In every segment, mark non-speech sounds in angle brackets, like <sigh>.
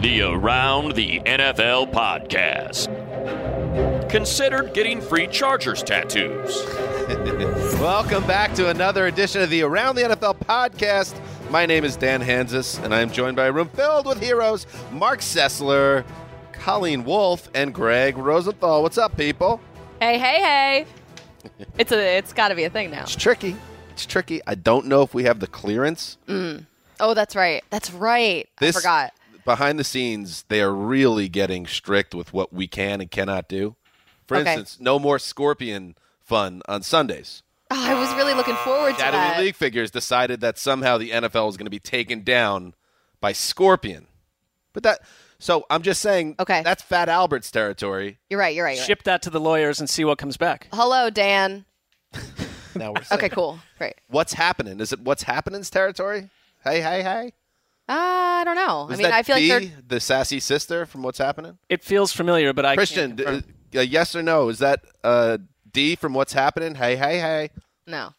The Around the NFL podcast. Considered getting free Chargers tattoos. <laughs> Welcome back to another edition of the Around the NFL podcast. My name is Dan Hanzus, and I am joined by a room filled with heroes Mark Sessler, Colleen Wolfe, and Gregg Rosenthal. What's up, people? Hey, hey, hey! it's a, it's got to be a thing now. It's tricky. It's tricky. I don't know if we have the clearance. Mm. Oh, that's right. That's right. This- I forgot. Behind the scenes, they are really getting strict with what we can and cannot do. For Okay. instance, no more scorpion fun on Sundays. Oh, I was really looking forward to Shadowy that. League figures decided that somehow the NFL is going to be taken down by Scorpion. But that, so I'm just saying, Okay. that's Fat Albert's territory. You're right. You're right. You're right. Ship that to the lawyers and see what comes back. Hello, Dan. <laughs> Now we're saying, Okay, cool. Great. what's happening? Is it what's happening's territory? Hey, hey, hey. Uh, I don't know. I mean, that I feel Dee, like they're. the sassy sister from what's happening? It feels familiar, but I Christian, can't d- uh, yes or no? Is that uh, D from what's happening? Hey, hey, hey. No.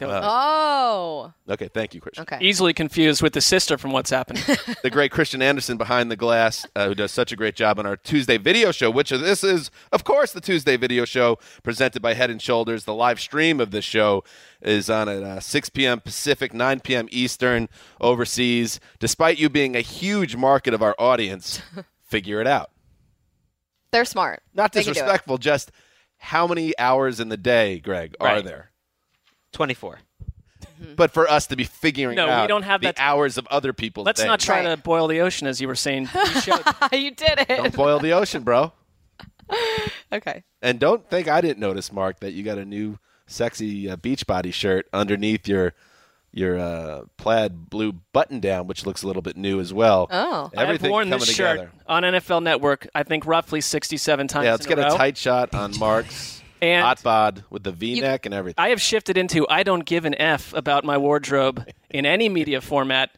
Uh, Oh. okay, thank you, Christian. Okay. easily confused with the sister from What's Happening. <laughs> <laughs> the great Christian Anderson behind the glass, uh, who does such a great job on our Tuesday video show, which this is, of course, the Tuesday video show presented by Head and Shoulders. The live stream of this show is on at uh, 6 p.m. Pacific, 9 p.m. Eastern overseas. Despite you being a huge market of our audience, <laughs> figure it out. They're smart. Not They can do it. disrespectful, just how many hours in the day, Gregg, are there? 24. But for us to be figuring No, we out don't have the that- hours of other people's Let's day. not try Right. to boil the ocean, as you were saying. pre-show. <laughs> you did it. Don't boil the ocean, bro. <laughs> Okay. And don't think I didn't notice, Mark, that you got a new sexy uh, Beachbody shirt underneath your your uh, plaid blue button down, which looks a little bit new as well. Oh. Everything I've worn coming this together. shirt on NFL Network, I think roughly 67 times Yeah, let's in get a a row. tight shot on Mark's And hot bod with the V-neck and everything. I have shifted into I don't give an F about my wardrobe in any media format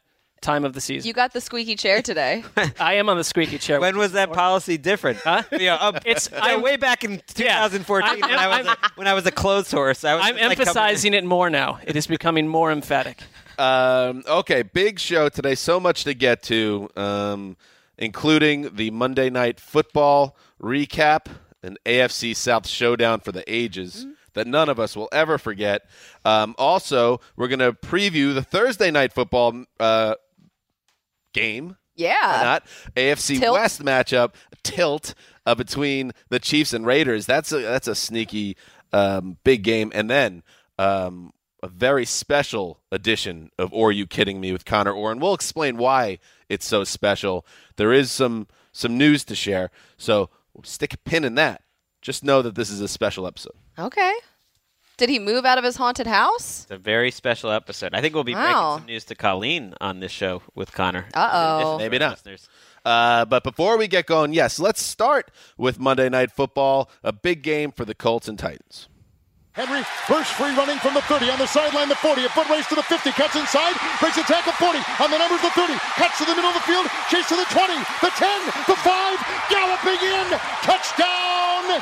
time of the season. You got the squeaky chair today. <laughs> I am on the squeaky chair. When was that policy different? Huh? Yeah, um, It's- yeah, I'm- way back in 2014 I'm- when, I was a, when I was a clothes horse. I was I'm just, like, emphasizing it more now. It is becoming more emphatic. Um, okay, big show today. So much to get to, um, including the Monday Night Football recap, an AFC South showdown for the ages that none of us will ever forget. Um, also, we're going to preview the Thursday Night Football uh, game. Yeah. Not AFC Tilt. West matchup tilt uh, between the Chiefs and Raiders. That's a that's a sneaky um, big game, and then um, a very special edition of "Orr You Kidding Me" with Connor Orr, and we'll explain why it's so special. There is some some news to share, so stick a pin in that. Just know that this is a special episode. Okay. Did he move out of his haunted house? It's a very special episode. I think we'll be Wow. breaking some news to Colleen on this show with Connor. Uh-oh. Maybe not. listeners. Uh, but before we get going, yes, let's start with Monday Night Football, a big game for the Colts and Titans. Henry burst free running from the 30 on the sideline, the 40, a foot race to the 50, cuts inside, breaks a tackle 40 on the numbers the 30, cuts to the middle of the field, chase to the 20, the 10, the 5, galloping in, touchdown,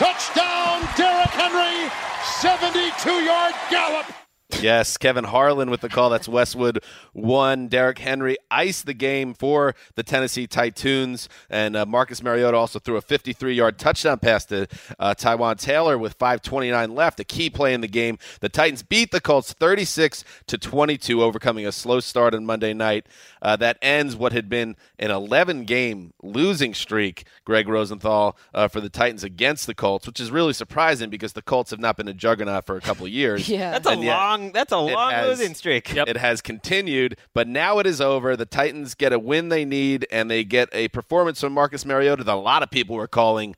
touchdown, Derrick Henry, 72 yard gallop. Yes, Kevin Harlan with the call. That's Westwood one. Derrick Henry iced the game for the Tennessee Titans, and uh, Marcus Mariota also threw a 53-yard touchdown pass to uh, Taywan Taylor with 5:29 left. A key play in the game. The Titans beat the Colts 36 to 22, overcoming a slow start on Monday night. Uh, that ends what had been an 11-game losing streak. Gregg Rosenthal uh, for the Titans against the Colts, which is really surprising because the Colts have not been a juggernaut for a couple of years. <laughs> Yeah. That's a And yet- long. That's a it long has- losing streak. It has continued, but now it is over. The Titans get a win they need, and they get a performance from Marcus Mariota that a lot of people were calling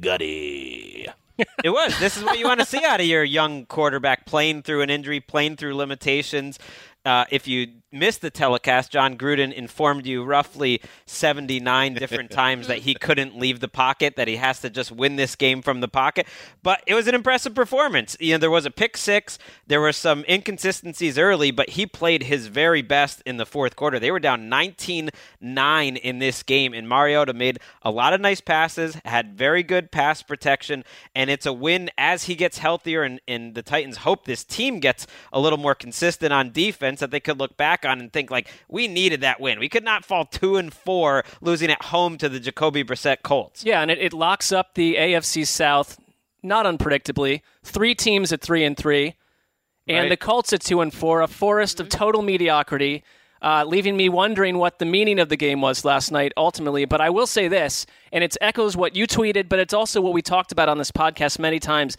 gutty. It was. This is what you want to see out of your young quarterback playing through an injury, playing through limitations. Uh, if you missed the telecast, Jon Gruden informed you roughly 79 different <laughs> times that he couldn't leave the pocket, that he has to just win this game from the pocket. But it was an impressive performance. You know, there was a pick six, there were some inconsistencies early, but he played his very best in the fourth quarter. They were down 19 9 in this game, and Mariota made a lot of nice passes, had very good pass protection, and it's a win as he gets healthier. And, and the Titans hope this team gets a little more consistent on defense that they could look back on and think, like, we needed that win. We could not fall 2 and 4 losing at home to the Jacoby Brissett Colts. Yeah, and it, it locks up the AFC South, not unpredictably. Three teams at three and three, and Right. the Colts at two and four. A forest of total mediocrity, uh, leaving me wondering what the meaning of the game was last night. Ultimately, but I will say this, and it echoes what you tweeted, but it's also what we talked about on this podcast many times.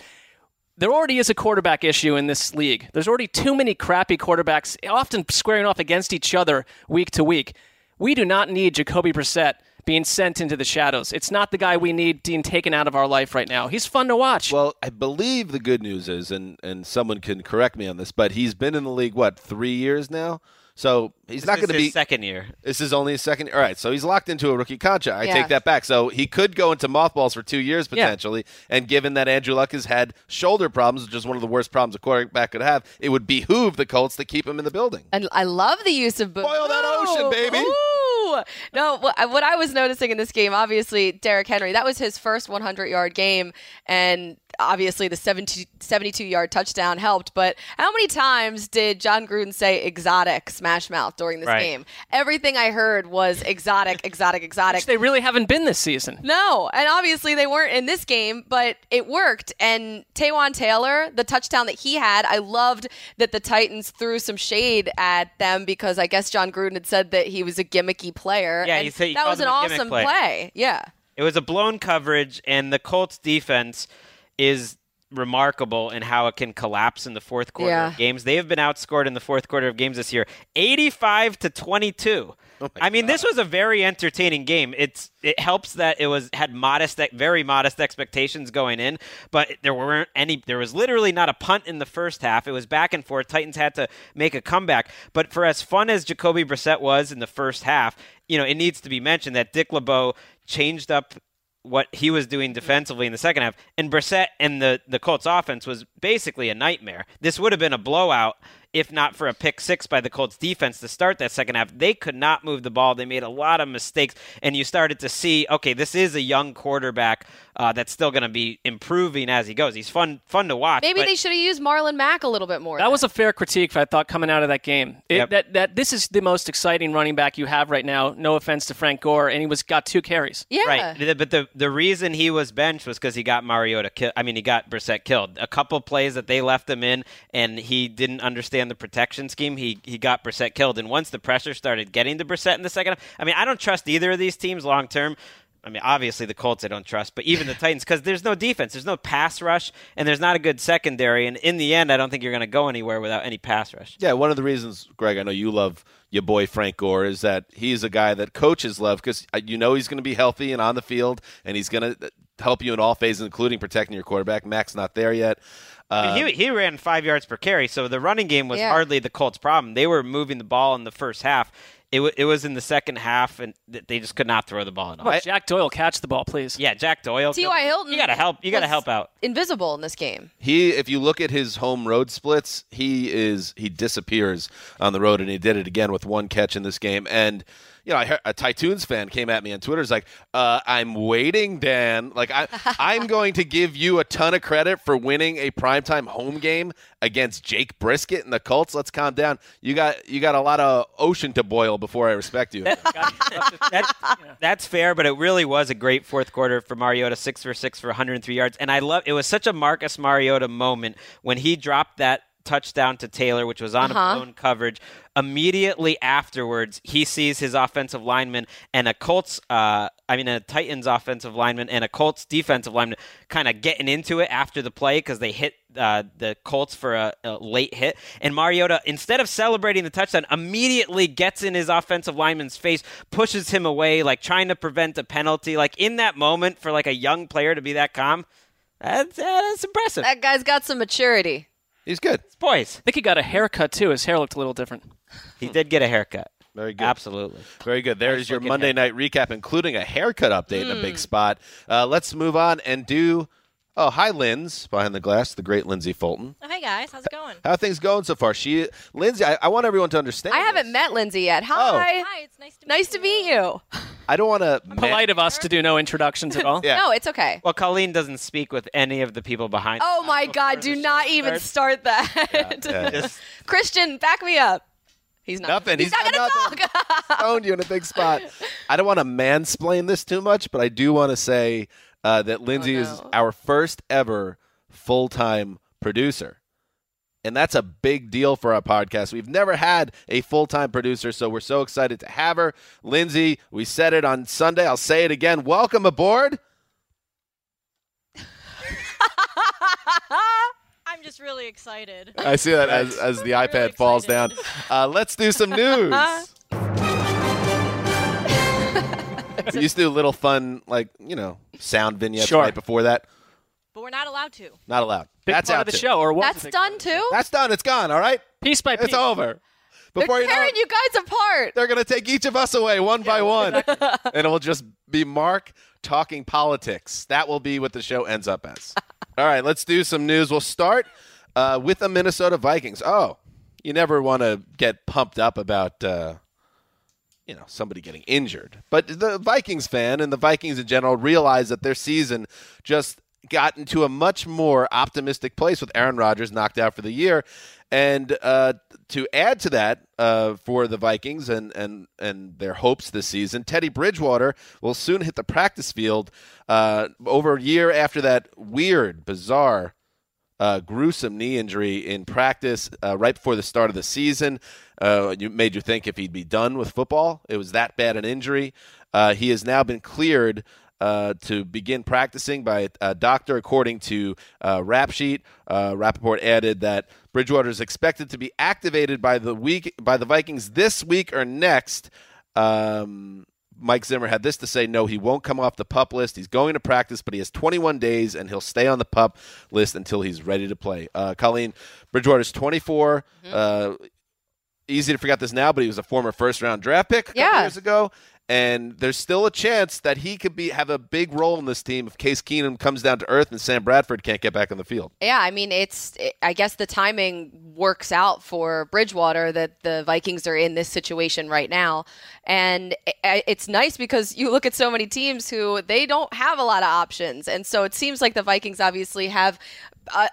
There already is a quarterback issue in this league. There's already too many crappy quarterbacks, often squaring off against each other week to week. We do not need Jacoby Brissett being sent into the shadows. It's not the guy we need being taken out of our life right now. He's fun to watch. Well, I believe the good news is, and, and someone can correct me on this, but he's been in the league, what, three years now? So he's This not going to be. second year. This is only his second. All right, so he's locked into a rookie contract. I Yeah. take that back. So he could go into mothballs for two years Yeah. potentially. And given that Andrew Luck has had shoulder problems, which is one of the worst problems a quarterback could have, it would behoove the Colts to keep him in the building. And I love the use of boom. Boil that ocean, baby. Ooh. No, what, what I was noticing in this game, obviously, Derrick Henry, that was his first 100 yard game. And obviously, the 72 yard touchdown helped. But how many times did Jon Gruden say exotic smash mouth during this Right. game? Everything I heard was exotic, exotic, exotic. Which they really haven't been this season. No, and obviously they weren't in this game, but it worked. And Taywan Taylor, the touchdown that he had, I loved that the Titans threw some shade at them because I guess Jon Gruden had said that he was a gimmicky player. Yeah, said that was an awesome player. play. Yeah. It was a blown coverage, and the Colts defense is remarkable in how it can collapse in the fourth quarter Yeah. of games. They have been outscored in the fourth quarter of games this year, 85 to 22. I mean, this was a very entertaining game. It's it helps that it was had modest, very modest expectations going in, but there weren't any. There was literally not a punt in the first half. It was back and forth. Titans had to make a comeback. But for as fun as Jacoby Brissett was in the first half, you know, it needs to be mentioned that Dick LeBeau changed up what he was doing defensively in the second half, and Brissett and the the Colts offense was basically a nightmare. This would have been a blowout if not for a pick six by the Colts defense to start that second half. They could not move the ball. They made a lot of mistakes, and you started to see, okay, this is a young quarterback uh, that's still going to be improving as he goes. He's fun fun to watch. Maybe but- they should have used Marlon Mack a little bit more. That was a fair critique, I thought, coming out of that game. It, Yep. That that this is the most exciting running back you have right now. No offense to Frank Gore, and he was got two carries. yeah. Right, but the the reason he was benched was because he got Mariota. Ki- I mean, he got Brissett killed. A couple plays that they left him in, and he didn't understand the protection scheme. He he got Brissett killed, and once the pressure started getting to Brissett in the second half, I mean, I don't trust either of these teams long term. I mean, obviously the Colts I don't trust, but even the Titans because there's no defense, there's no pass rush, and there's not a good secondary. And in the end, I don't think you're going to go anywhere without any pass rush. Yeah, one of the reasons, Gregg, I know you love your boy Frank Gore, is that he's a guy that coaches love because uh, you know he's going to be healthy and on the field, and he's going to uh, help you in all phases, including protecting your quarterback. Mack's not there yet. I Uh, he, he ran five yards per carry, so the running game was Yeah. hardly the Colts' problem. They were moving the ball in the first half. it, w- it was in the second half, and th- they just could not throw the ball enough. Come on, Jack Doyle, catch the ball, please. yeah, Jack Doyle. T.Y. Hilton. You gotta help. You gotta help out. Invisible in this game. He, if you look at his home road splits, he is he disappears on the road, and he did it again with one catch in this game. And you know, I heard, a Tytoons fan came at me on Twitter. Is like, uh, "I'm waiting, Dan. Like, I, <laughs> I'm going to give you a ton of credit for winning a primetime home game against Jake Brisket and the Colts. Let's calm down. You got you got a lot of ocean to boil before I respect you." <laughs> That, that's fair, but it really was a great fourth quarter for Mariota, six for six for 103 yards, and I love. It was such a Marcus Mariota moment when he dropped that touchdown to Taylor, which was on Uh-huh. a blown coverage. Immediately afterwards, he sees his offensive lineman and a Colts, uh, I mean, a Titans offensive lineman and a Colts defensive lineman kind of getting into it after the play because they hit uh, the Colts for a, a late hit. And Mariota, instead of celebrating the touchdown, immediately gets in his offensive lineman's face, pushes him away, like trying to prevent a penalty. Like in that moment, for like a young player to be that calm, that's, uh, that's impressive. That guy's got some maturity. He's good. Boys, I think he got a haircut too. His hair looked a little different. he did get a haircut. Very good. Absolutely. Very good. There Nice is your Monday hair. night recap, including a haircut update in a Hmm. big spot. Uh, let's move on and do. Oh, hi, Linz, behind the glass, the great Lindsay Fulton. Oh, hey guys, how's it going? How are things going so far? She, Lindsay, I, I want everyone to understand. I haven't met Lindsay yet. Oh. Hi. Hi, it's nice to Nice to meet you. I don't want to. Polite of us to do no introductions at all. <laughs> Yeah. No, it's okay. Well, Colleen doesn't speak with any of the people behind. Oh my God! Do not even start that. Yeah, yeah. Christian, back me up. He's not. Nothing. He's, He's not got gonna talk. <laughs> Stoned you in a big spot. I don't want to mansplain this too much, but I do want to say uh, that Lindsay is Oh, no. our first ever full time producer. And that's a big deal for our podcast. We've never had a full time producer, so we're so excited to have her. Lindsay, we said it on Sunday. I'll say it again. Welcome aboard. <laughs> I'm just really excited. I see that as, <laughs> as the Really iPad falls down. Uh, let's do some news. <laughs> <laughs> we used to do little fun, like, you know, sound vignettes Sure. right before that. But we're not allowed to. Not allowed. Big That's part out of the too. show, or what? That's done too. That's done. It's gone. All right. Piece by piece. It's over. They're Before you know tearing it, you guys apart. they're going to take each of us away one by one, <laughs> and it will just be Mark talking politics. That will be what the show ends up as. <laughs> All right, let's do some news. We'll start uh, with the Minnesota Vikings. Oh, you never want to get pumped up about. Uh, you know somebody getting injured. But the Vikings fan and the Vikings in general realize that their season just got into a much more optimistic place with Aaron Rodgers knocked out for the year. And uh, to add to that, uh, for the Vikings and, and, and their hopes this season, Teddy Bridgewater will soon hit the practice field uh, over a year after that weird, bizarre uh, gruesome knee injury in practice uh, right before the start of the season. Uh, you made you think if he'd be done with football. It was that bad an injury. Uh, he has now been cleared uh, to begin practicing by a doctor, according to uh, Rap Sheet. Rapoport added that Bridgewater is expected to be activated by the week by the Vikings this week or next. Um, Mike Zimmer had this to say no, he won't come off the pup list. He's going to practice, but he has 21 days and he'll stay on the pup list until he's ready to play. Uh, Colleen Bridgewater's 24. Uh, easy to forget this now, but he was a former first round draft pick a couple Yeah. years ago. And there's still a chance that he could be have a big role in this team if Case Keenum comes down to earth and Sam Bradford can't get back on the field. Yeah, I mean, it's. It, I guess the timing works out for Bridgewater that the Vikings are in this situation right now, and i- it's nice because you look at so many teams who they don't have a lot of options, and so it seems like the Vikings obviously have.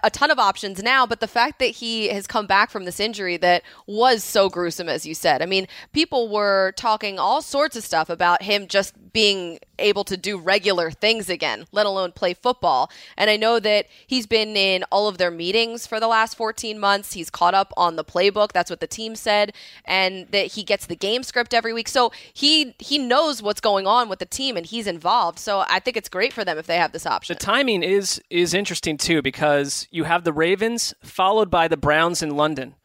A, ton of options now, but the fact that he has come back from this injury that was so gruesome, as you said. I mean, people were talking all sorts of stuff about him just being able to do regular things again, let alone play football. And I know that he's been in all of their meetings for the last 14 months. He's caught up on the playbook. That's what the team said. And that he gets the game script every week. So he he knows what's going on with the team and he's involved. So I think it's great for them if they have this option. The timing is is interesting too because you have the Ravens followed by the Browns in London.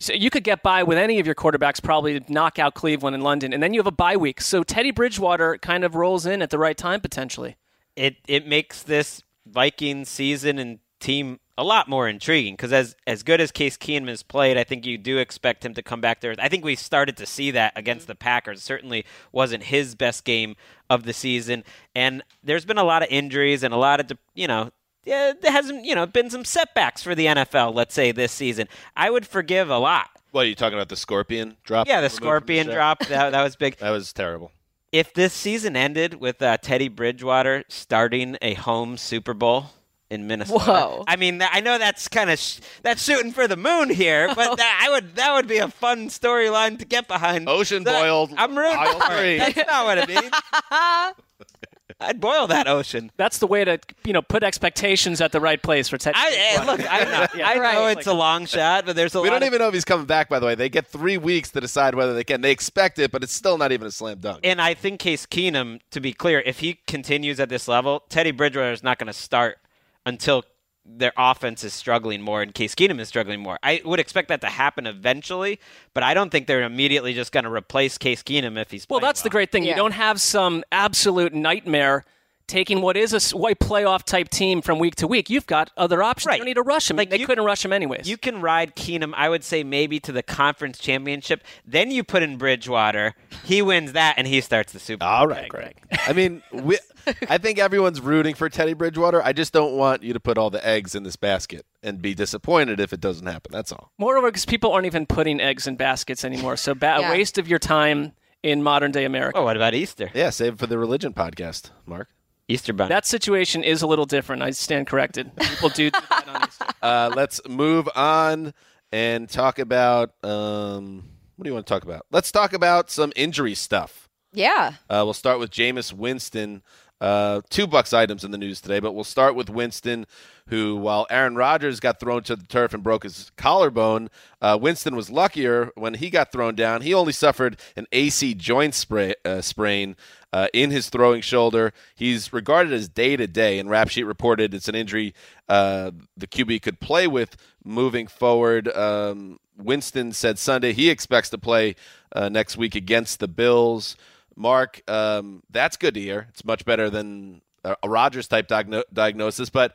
So you could get by with any of your quarterbacks, probably to knock out Cleveland and London, and then you have a bye week. So Teddy Bridgewater kind of rolls in at the right time potentially. it it makes this Viking season and team a lot more intriguing because as as good as Case Keenum has played, I think you do expect him to come back there. I think we started to see that against the Packers. Certainly wasn't his best game of the season, and there's been a lot of injuries and a lot of you know. Yeah, there hasn't, you know, been some setbacks for the NFL. Let's say this season, I would forgive a lot. What are you talking about? The scorpion drop? Yeah, the scorpion show? drop that that was big. <laughs> That was terrible. If this season ended with uh, Teddy Bridgewater starting a home Super Bowl in Minnesota, Whoa. I mean, I know that's kind of sh- that's shooting for the moon here, but <laughs> that, I would that would be a fun storyline to get behind. Ocean That- boiled. I'm rooting aisle for three. it. <laughs> That's not what it means. I'd boil that ocean. That's the way to you know put expectations at the right place for Ted. I, eh, look, I know, Yeah. I know Right. it's a long <laughs> shot, but there's a We lot don't of even know if he's coming back. By the way, they get three weeks to decide whether they can. They expect it, but it's still not even a slam dunk. And I think Case Keenum, to be clear, if he continues at this level, Teddy Bridgewater is not going to start until their offense is struggling more and Case Keenum is struggling more. I would expect that to happen eventually, but I don't think they're immediately just going to replace Case Keenum if he's Well, playing that's the great thing. You don't have some absolute nightmare taking what is a white playoff type team from week to week. You've got other options. Right. You don't need to rush them. Like, they you- couldn't rush him anyways. You can ride Keenum, I would say maybe to the conference championship. Then you put in Bridgewater. He wins that, and he starts the Super Bowl. All right, Gregg. I mean, we, I think everyone's rooting for Teddy Bridgewater. I just don't want you to put all the eggs in this basket and be disappointed if it doesn't happen. That's all. Moreover, because people aren't even putting eggs in baskets anymore. So ba- Yeah. a waste of your time in modern day America. Oh, what about Easter? Yeah, save for the religion podcast, Mark. Easter Bunny. That situation is a little different. I stand corrected. People do, do that on Easter. <laughs> Uh, let's move on and talk about um, what do you want to talk about? Let's talk about some injury stuff. Yeah. Uh, we'll start with Jameis Winston. Uh, two Bucks items in the news today, but we'll start with Winston, who, while Aaron Rodgers got thrown to the turf and broke his collarbone, uh, Winston was luckier when he got thrown down. He only suffered an AC joint spray, uh, sprain uh, in his throwing shoulder. He's regarded as day to day, and Rap Sheet reported it's an injury uh, the QB could play with moving forward. Um, Winston said Sunday he expects to play next week against the Bills. Mark, um, that's good to hear. It's much better than a, a Rodgers type diagno- diagnosis, but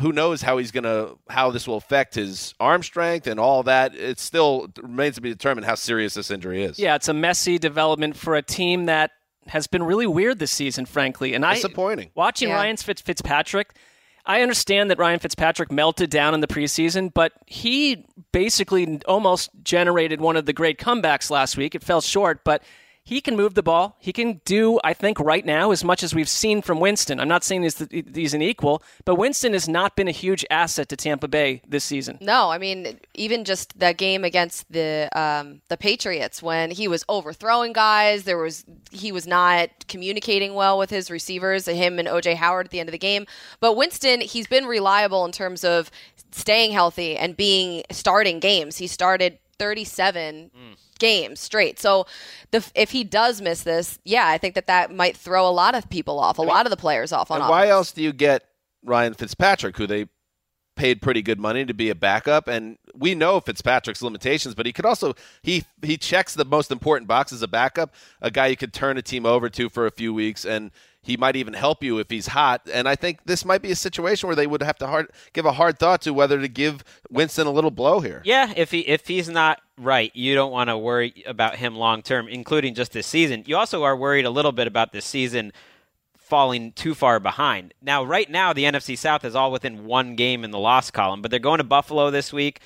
who knows how he's gonna how this will affect his arm strength and all that. It still remains to be determined how serious this injury is. Yeah, it's a messy development for a team that has been really weird this season, frankly. And I Disappointing. watching Yeah. Ryan Fitz- Fitzpatrick. I understand that Ryan Fitzpatrick melted down in the preseason, but he basically almost generated one of the great comebacks last week. It fell short, but he can move the ball. He can do, I think, right now as much as we've seen from Winston. I'm not saying he's, he's an equal, but Winston has not been a huge asset to Tampa Bay this season. No, I mean even just that game against the um, the Patriots when he was overthrowing guys, there was he was not communicating well with his receivers, him and OJ Howard at the end of the game. But Winston, he's been reliable in terms of staying healthy and being starting games. He started 37 games straight. So the, if he does miss this, yeah, I think that that might throw a lot of people off, a lot of the players off on And why offense. else do you get Ryan Fitzpatrick, who they paid pretty good money to be a backup? And we know Fitzpatrick's limitations, but he could also he he checks the most important box as a backup, a guy you could turn a team over to for a few weeks, and he might even help you if he's hot. And I think this might be a situation where they would have to hard, give a hard thought to whether to give Winston a little blow here. Yeah, if he if he's not right, you don't want to worry about him long term, including just this season. You also are worried a little bit about this season falling too far behind. Now, right now, the NFC South is all within one game in the loss column, but they're going to Buffalo this week.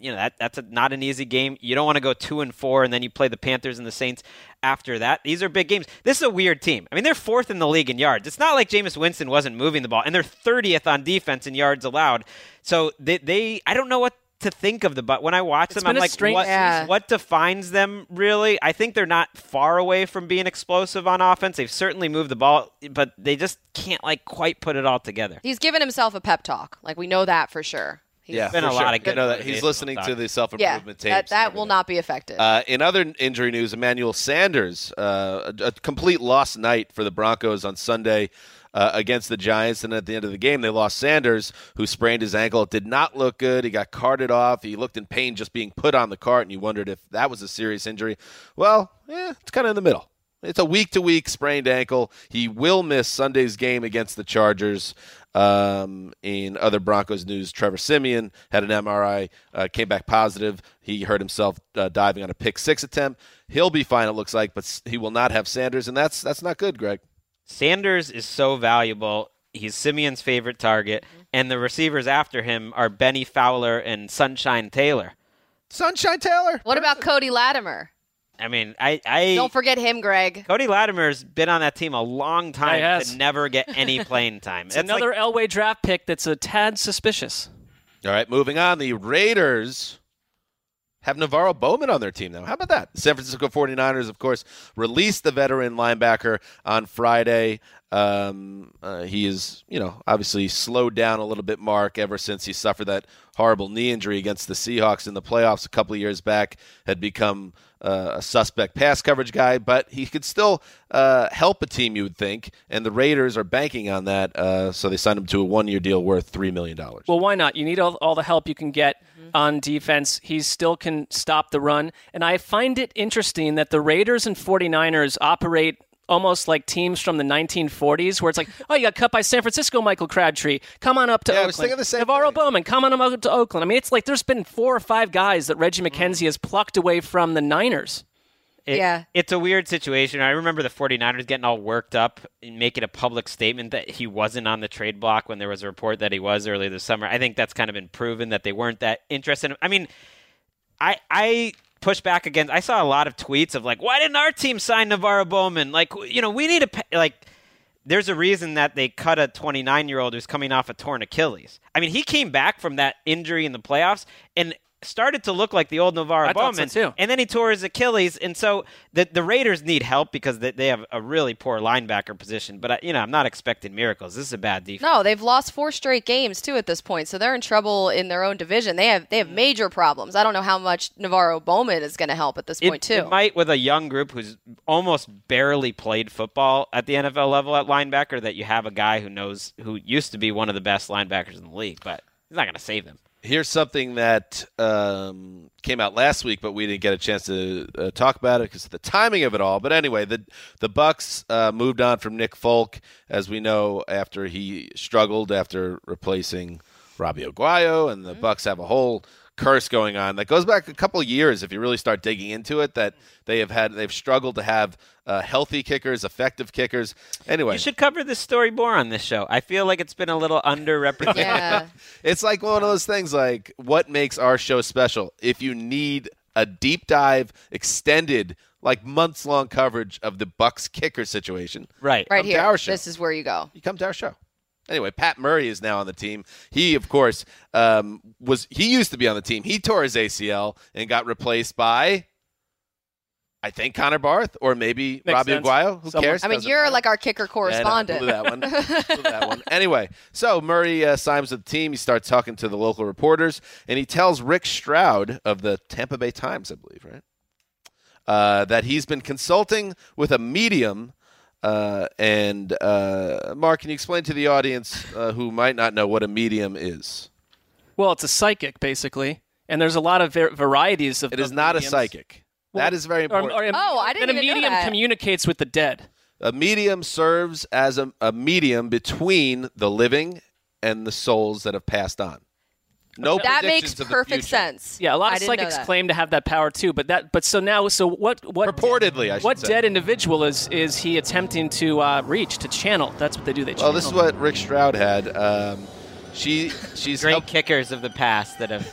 You know that that's a, not an easy game. You don't want to go two and four, and then you play the Panthers and the Saints after that. These are big games. This is a weird team. I mean, they're fourth in the league in yards. It's not like Jameis Winston wasn't moving the ball, and they're thirtieth on defense in yards allowed. So they, they I don't know what to think of the but when I watch It's them, I'm like, strange what, season. what defines them really? I think they're not far away from being explosive on offense. They've certainly moved the ball, but they just can't like quite put it all together. He's given himself a pep talk. Like we know that for sure. He's Yeah, been a sure. lot of good You know that he's listening to the self improvement that, tapes. that will not be affected. Uh, in other injury news, Emmanuel Sanders, uh, a, a complete lost night for the Broncos on Sunday uh, against the Giants. And at the end of the game, they lost Sanders, who sprained his ankle. It did not look good. He got carted off. He looked in pain just being put on the cart, and you wondered if that was a serious injury. Well, yeah, it's kind of in the middle. It's a week to week sprained ankle. He will miss Sunday's game against the Chargers. Um, in other Broncos news, Trevor Siemian had an MRI, uh, came back positive. He hurt himself uh, diving on a pick six attempt. He'll be fine, it looks like, but he will not have Sanders, and that's that's not good, Gregg. Sanders is so valuable. He's Siemian's favorite target, and the receivers after him are Bennie Fowler and Sunshine Taylor. Sunshine Taylor. What about Cody Latimer? I mean, I, I Don't forget him, Gregg. Cody Latimer's been on that team a long time he has. to never get <laughs> any playing time. It's That's another like- Elway draft pick that's a tad suspicious. All right, moving on. The Raiders have NaVorro Bowman on their team now. How about that? The San Francisco 49ers, of course, released the veteran linebacker on Friday. Um, uh, he is, you know, obviously slowed down a little bit, Mark, ever since he suffered that horrible knee injury against the Seahawks in the playoffs a couple of years back, had become uh, a suspect pass coverage guy, but he could still uh, help a team, you would think. And the Raiders are banking on that, uh, so they signed him to a one year deal worth $3 million. Well, why not? You need all, all the help you can get on defense. He still can stop the run. And I find it interesting that the Raiders and 49ers operate almost like teams from the 1940s, where it's like, oh, you got cut by San Francisco, Michael Crabtree. Come on up to Yeah, I Oakland. was thinking the same NaVorro thing. Bowman, come on up to Oakland. I mean, it's like there's been four or five guys that Reggie mm-hmm. McKenzie has plucked away from the Niners. It- Yeah. It's a weird situation. I remember the 49ers getting all worked up and making a public statement that he wasn't on the trade block when there was a report that he was earlier this summer. I think that's kind of been proven that they weren't that interested. I mean, I I push back against I saw a lot of tweets of like, why didn't our team sign NaVorro Bowman? Like, you know, we need to pay, like there's a reason that they cut a 29 year old who's coming off a torn Achilles. I mean, he came back from that injury in the playoffs and started to look like the old NaVorro I thought so Bowman. too. And then he tore his Achilles, and so the the Raiders need help because they, they have a really poor linebacker position. But I, you know, I'm not expecting miracles. This is a bad defense. No, they've lost four straight games too at this point, so they're in trouble in their own division. They have they have mm. major problems. I don't know how much NaVorro Bowman is going to help at this It, point too. it might with a young group who's almost barely played football at the NFL level at linebacker that you have a guy who knows who used to be one of the best linebackers in the league, but he's not going to save them. Here's something that um, came out last week, but we didn't get a chance to uh, talk about it because of the timing of it all. But anyway, the the Bucks uh, moved on from Nick Folk, as we know, after he struggled after replacing Robbie Aguayo, and the Bucks have a whole curse going on that goes back a couple of years. If you really start digging into it, that they have had they've struggled to have uh, healthy kickers, effective kickers. Anyway, You should cover this story more on this show. I feel like it's been a little underrepresented. yeah, <laughs> It's like one of those things like what makes our show special? If you need a deep dive, extended, like months long coverage of the Bucks kicker situation, Right. right here. our show. This is where you go. you come to our show. Anyway, Pat Murray is now on the team. He, of course, um, was he used to be on the team. He tore his ACL and got replaced by, I think Connor Barth or maybe Makes Robbie sense. Aguayo. Who Someone- cares? I mean, Doesn't you're matter. like our kicker Yeah, I know. correspondent. Blew that one. <laughs> Blew that one. Anyway, so Murray uh, signs with the team. He starts talking to the local reporters, and he tells Rick Stroud of the Tampa Bay Times, I believe, right, uh, that he's been consulting with a medium. Uh, and uh, Mark, can you explain to the audience uh, who might not know what a medium is? Well, it's a psychic, basically. And there's a lot of var- varieties of It is of not a psychic. Well, that is very Or- important. or a- Oh, I didn't and a even know medium that. communicates with the dead. A medium serves as a, a medium between the living and the souls that have passed on. No that predictions makes of the perfect sense. Yeah, a lot of didn't know psychics claim to have that power too. But that, but so now, so what? What? Purportedly, I should what say. dead individual is is he attempting to uh, reach to channel? That's what they do. They channel. Well, this is what Rick Stroud had. Um, she she's Great helped, kickers of the past that have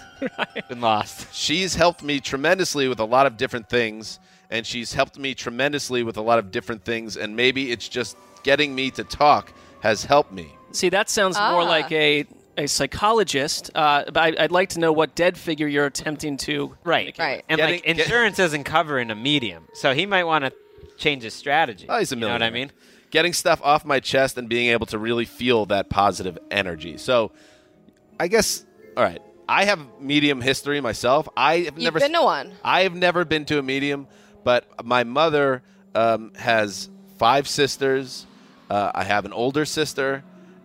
<laughs> been lost. she's helped me tremendously with a lot of different things, and she's helped me tremendously with a lot of different things. And maybe it's just getting me to talk has helped me. See, that sounds more Ah. like a a psychologist. Uh, but I, I'd like to know what dead figure you're attempting to. Right. Right. And like Getting- get- insurance isn't covering a medium, so he might want to change his strategy. Oh, he's a You know what I mean? Getting stuff off my chest and being able to really feel that positive energy. So, I guess all right. I have medium history myself. I have You've never been to one. I have never been to a medium, but my mother um, has five sisters. Uh, I have an older sister,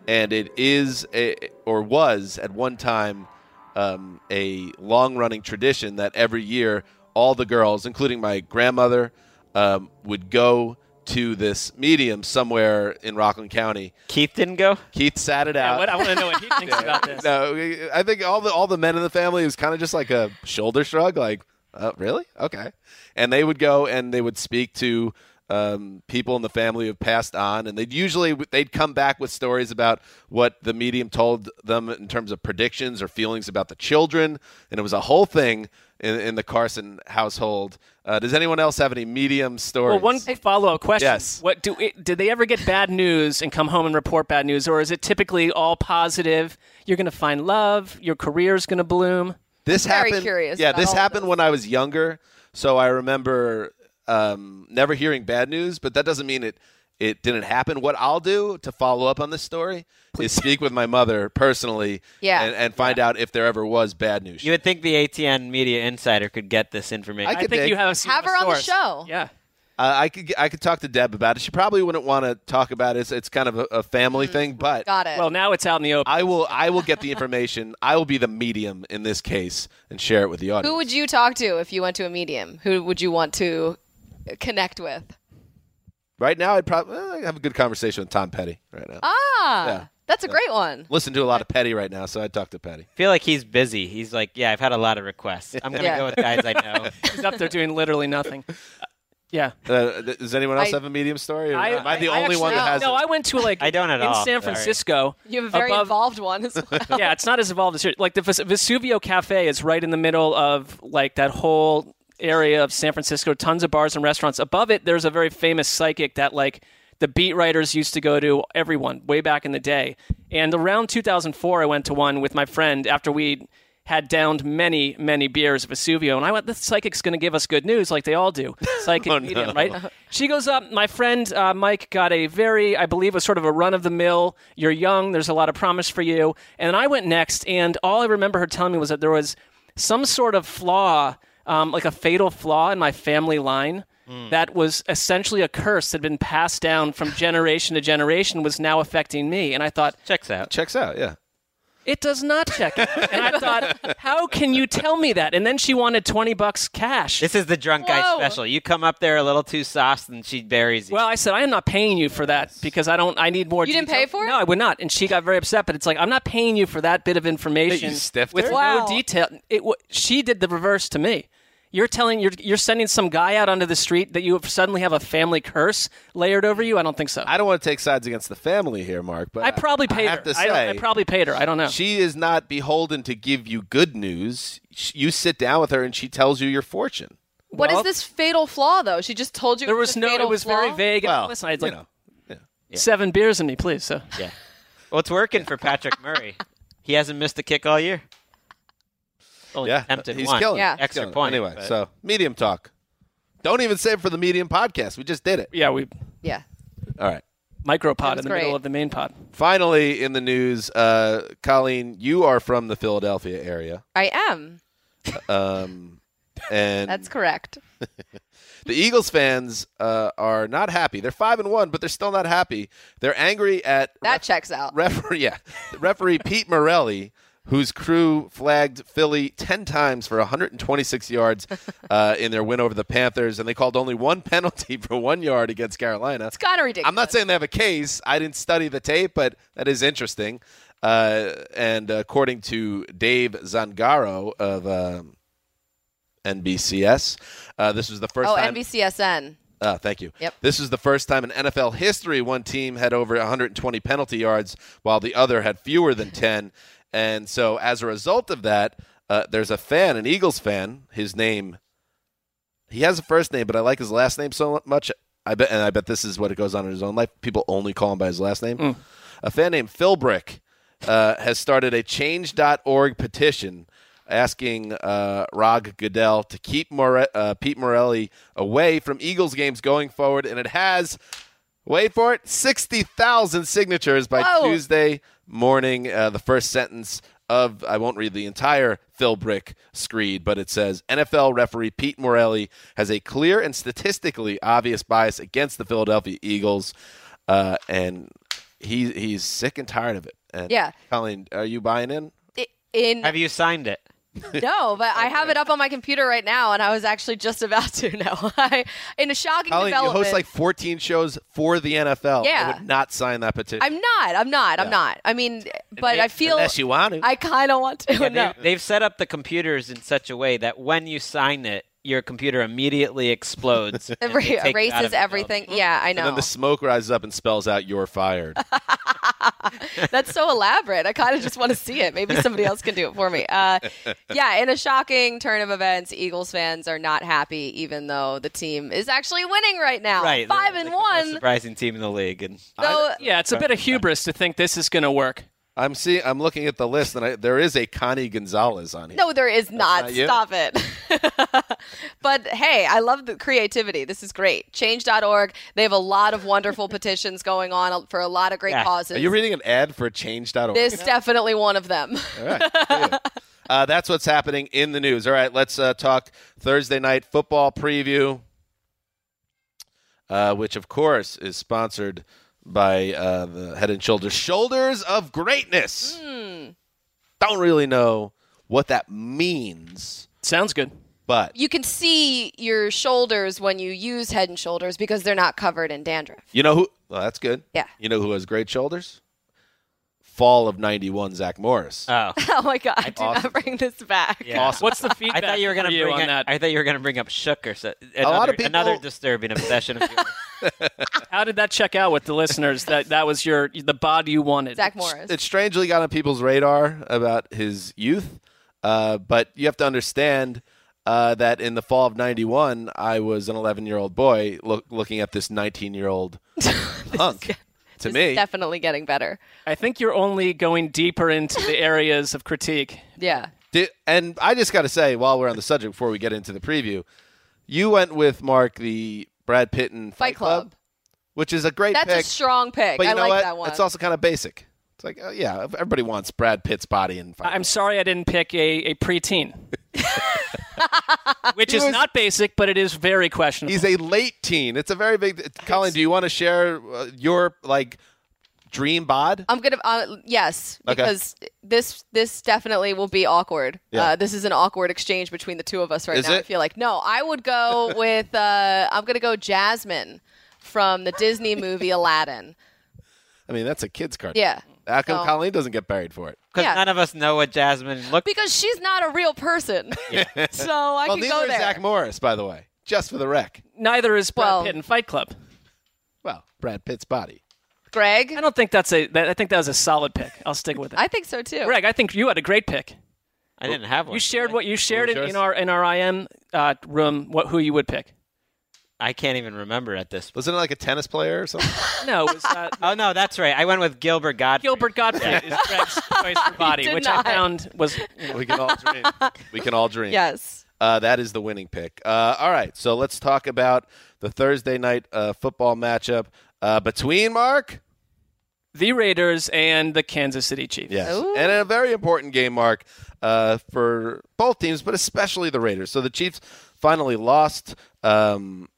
and it is a, or was at one time um, a long-running tradition that every year all the girls, including my grandmother, um, would go to this medium somewhere in Rockland County. Keith didn't go. Keith sat it Yeah, out. what, I want to know what he <laughs> thinks about this. No, I think all the all the men in the family was kind of just like a shoulder shrug, like, oh, really? Okay. And they would go and they would speak to um, people in the family have passed on, and they'd usually they'd come back with stories about what the medium told them in terms of predictions or feelings about the children, and it was a whole thing in, in the Carson household. Uh, does anyone else have any medium stories? Well, one follow-up question: Yes. What do it, did they ever get bad news and come home and report bad news, or is it typically all positive? You're going to find love. Your career's going to bloom. This Very happened. curious Yeah, this happened when I was younger, so I remember um, never hearing bad news. But that doesn't mean it it didn't happen. What I'll do to follow up on this story is speak with my mother personally, Yeah. and, and find out if there ever was bad news. You would think the ATN media insider could get this information. I I think dig. you have a Have her on the show. Yeah. Uh, I could I could talk to Deb about it. She probably wouldn't want to talk about it. It's, it's kind of a, a family thing, but Mm. Got it. Well, now it's out in the open. I will I will get the information. I will be the medium in this case and share it with the audience. Who would you talk to if you went to a medium? Who would you want to connect with? Right now, I'd probably have a good conversation with Tom Petty right now. Ah, Yeah. that's a great one. Listen to a lot of Petty right now, so I'd talk to Petty. I feel like he's busy. He's like, yeah, I've had a lot of requests. I'm gonna Yeah. go with guys I know. <laughs> He's up there doing literally nothing. <laughs> Yeah. Uh, th- does anyone else I- have a medium story? Or am I the only actually- one that has No, it? I went to <laughs> like I don't at in all, San sorry. Francisco. You have a very above- involved one as well. yeah, it's not as involved as here. Like the Ves- Vesuvio Cafe is right in the middle of like that whole area of San Francisco. Tons of bars and restaurants. Above it, there's a very famous psychic that like the beat writers used to go to. Everyone way back in the day. And around 2004, I went to one with my friend after we had downed many, many beers of Vesuvio. And I went, this psychic's going to give us good news like they all do. <laughs> Psychic Oh, medium, no. right? She goes up. My friend uh, Mike got a very, I believe, was sort of a run of the mill. You're young. There's a lot of promise for you. And I went next, and all I remember her telling me was that there was some sort of flaw, um, like a fatal flaw in my family line. That was essentially a curse that had been passed down from <laughs> generation to generation, was now affecting me. And I thought, Checks out. Checks out, yeah. it does not check. out. and I thought, <laughs> how can you tell me that? And then she wanted 20 bucks cash. This is the drunk guy special. You come up there a little too sauced, and she buries you. Well, I said I am not paying you for that because I don't. I need more. You didn't pay for it? No, I would not. And she got very upset. But it's like I'm not paying you for that bit of information You stiffed with her? Wow. no detail. It w- she did the reverse to me. You're telling you're you're sending some guy out onto the street that you suddenly have a family curse layered over you. I don't think so. I, I don't want to take sides against the family here, Mark, but I probably paid I have her. to I, say, I probably paid her. I don't know. she is not beholden to give you good news. You sit down with her and she tells you your fortune. What is Well- this fatal flaw, though? She just told you there it was no. fatal It was flaw? very vague. Well, Listen, I had you like know, seven beers in me, please. So yeah. Well, it's working for Patrick Murray. <laughs> He hasn't missed a kick all year. Only yeah, attempted he's one. killing. it. Yeah. Extra killing point, Anyway, but- so medium talk. Don't even say it for the medium podcast. We just did it. yeah, we Yeah. All right. micropod That in the was middle of the main pod. Finally, in the news, uh, Colleen, you are from the Philadelphia area, I am. um, and That's correct. <laughs> The Eagles fans uh, are not happy. They're five and one, but they're still not happy. They're angry at That checks out. referee. <laughs> Yeah, referee Pete Morelli, whose crew flagged Philly ten times for 126 yards <laughs> uh, in their win over the Panthers, and they called only one penalty <laughs> for one yard against Carolina. It's kind of ridiculous. I'm not saying they have a case. I didn't study the tape, but that is interesting. Uh, and according to Dave Zangaro of um, NBCS, uh, this was the first Oh, time. NBCSN. Uh, thank you. Yep. This is the first time in NFL history one team had over 120 penalty yards while the other had fewer than 10. And so as a result of that, uh, there's a fan, an Eagles fan. His name, he has a first name, but I like his last name so much. I bet, and I bet this is what it goes on in his own life. People only call him by his last name. A fan named Phil Brick uh, has started a Change.org petition asking uh, Rog Goodell to keep More- uh, Pete Morelli away from Eagles games going forward, and it has. Wait for it, 60,000 signatures by Whoa. Tuesday morning. Uh, the first sentence of, I won't read the entire Phil Brick screed, but it says NFL referee Pete Morelli has a clear and statistically obvious bias against the Philadelphia Eagles, uh, and he, he's sick and tired of it. And Yeah. Colleen, are you buying in? In Have you signed it? <laughs> No, but I have it up on my computer right now, and I was actually just about to. <laughs> No, I, in a shocking Colleen, you host like 14 shows for the NFL. Yeah. I would not sign that petition. I'm not. I'm not. I'm not. I mean, but they- I feel Unless you want to. I kind of want to. Yeah, <laughs> no. they, they've set up the computers in such a way that when you sign it, your computer immediately explodes. <laughs> and It they take you out erases of the everything. Yeah, I know. and then the smoke rises up and spells out "You're fired." <laughs> That's so elaborate. I kind of just want to see it. Maybe somebody else can do it for me. Uh, <laughs> yeah, in a shocking turn of events, Eagles fans are not happy, even though the team is actually winning right now. Right, five they're and the most one. surprising team in the league, and So Yeah, it's a bit of hubris to think this is going to work. I'm seeing. I'm looking at the list, and I, there is a Connie Gonzalez on here. no, there is not. not? Stop it. <laughs> but hey, I love the creativity. This is great. Change.org. They have a lot of wonderful <laughs> petitions going on for a lot of great Yeah. causes. Are you reading an ad for Change.org? this is definitely one of them. All right. Yeah. <laughs> Uh, that's what's happening in the news. All right, let's uh, talk Thursday night football preview, uh, which of course is sponsored by uh, the Head and Shoulders Shoulders of Greatness. Don't really know what that means, Sounds good. but You can see your shoulders when you use Head and Shoulders because they're not covered in dandruff. you know who? Well, that's good. Yeah. You know who has great shoulders? Fall of '91, Zach Morris. oh, <laughs> Oh my god! Do Awesome. not bring this back. Yeah. Awesome. What's the feedback? I thought you were going gonna to bring on it- that? I thought you were gonna bring up Shook or so, another, lot of people- another disturbing obsession of yours. <laughs> How did that check out with the listeners? That that was your the bod you wanted. Zach Morris. it strangely got on people's radar about his youth, uh, but you have to understand uh, that in the fall of '91, I was an 11 year old boy look, looking at this 19 year old hunk. <laughs> to me, definitely getting better. I think you're only going deeper into the areas of critique. Yeah. Di- and I just got to say, while we're on the subject, before we get into the preview, you went with Mark the Brad Pitt and Fight Club. which is a great That's pick. a strong pick. but you I know like what? that one. It's also kind of basic. It's like, oh, yeah, everybody wants Brad Pitt's body in Fight I'm Club. sorry I didn't pick a, a preteen. <laughs> <laughs> Which is was- not basic, but it is very questionable. He's a late teen. It's a very big. Colin, do you want to share uh, your like dream bod? I'm gonna uh, yes Okay. because this this definitely will be awkward. Yeah. Uh, this is an awkward exchange between the two of us right Is now. I it? feel like no, I would go <laughs> with uh, I'm gonna go Jasmine from the Disney movie Aladdin. I mean, that's a kid's cartoon. Yeah, How come So- Colleen doesn't get buried for it? Because Yeah. none of us know what Jasmine looked. because she's not a real person. <laughs> so I well, could neither go is there. Zach Morris, by the way. Just for the wreck. Neither is Brad Well- Pitt in Fight Club. Well, Brad Pitt's body. Gregg, I don't think that's a. That, I think that was a solid pick. I'll stick with it. I think so too. Gregg, I think you had a great pick. I didn't have one. You shared what you shared was it in our in our IM uh, room. What who you would pick? I can't even remember at this. Wasn't it like a tennis player or something? <laughs> No, it was uh, <laughs> Oh no, that's right. I went with Gilbert Gottfried. Gilbert Gottfried is Gregg's choice for <laughs> body, which not. I found was you know, we can all dream. We can all dream. Yes. Uh, that is the winning pick. Uh, all right, so let's talk about the Thursday night uh, football matchup uh, between Mark. the Raiders and the Kansas City Chiefs. Yes, Ooh. and a very important game, Mark, uh, for both teams, but especially the Raiders. So the Chiefs finally lost. Um,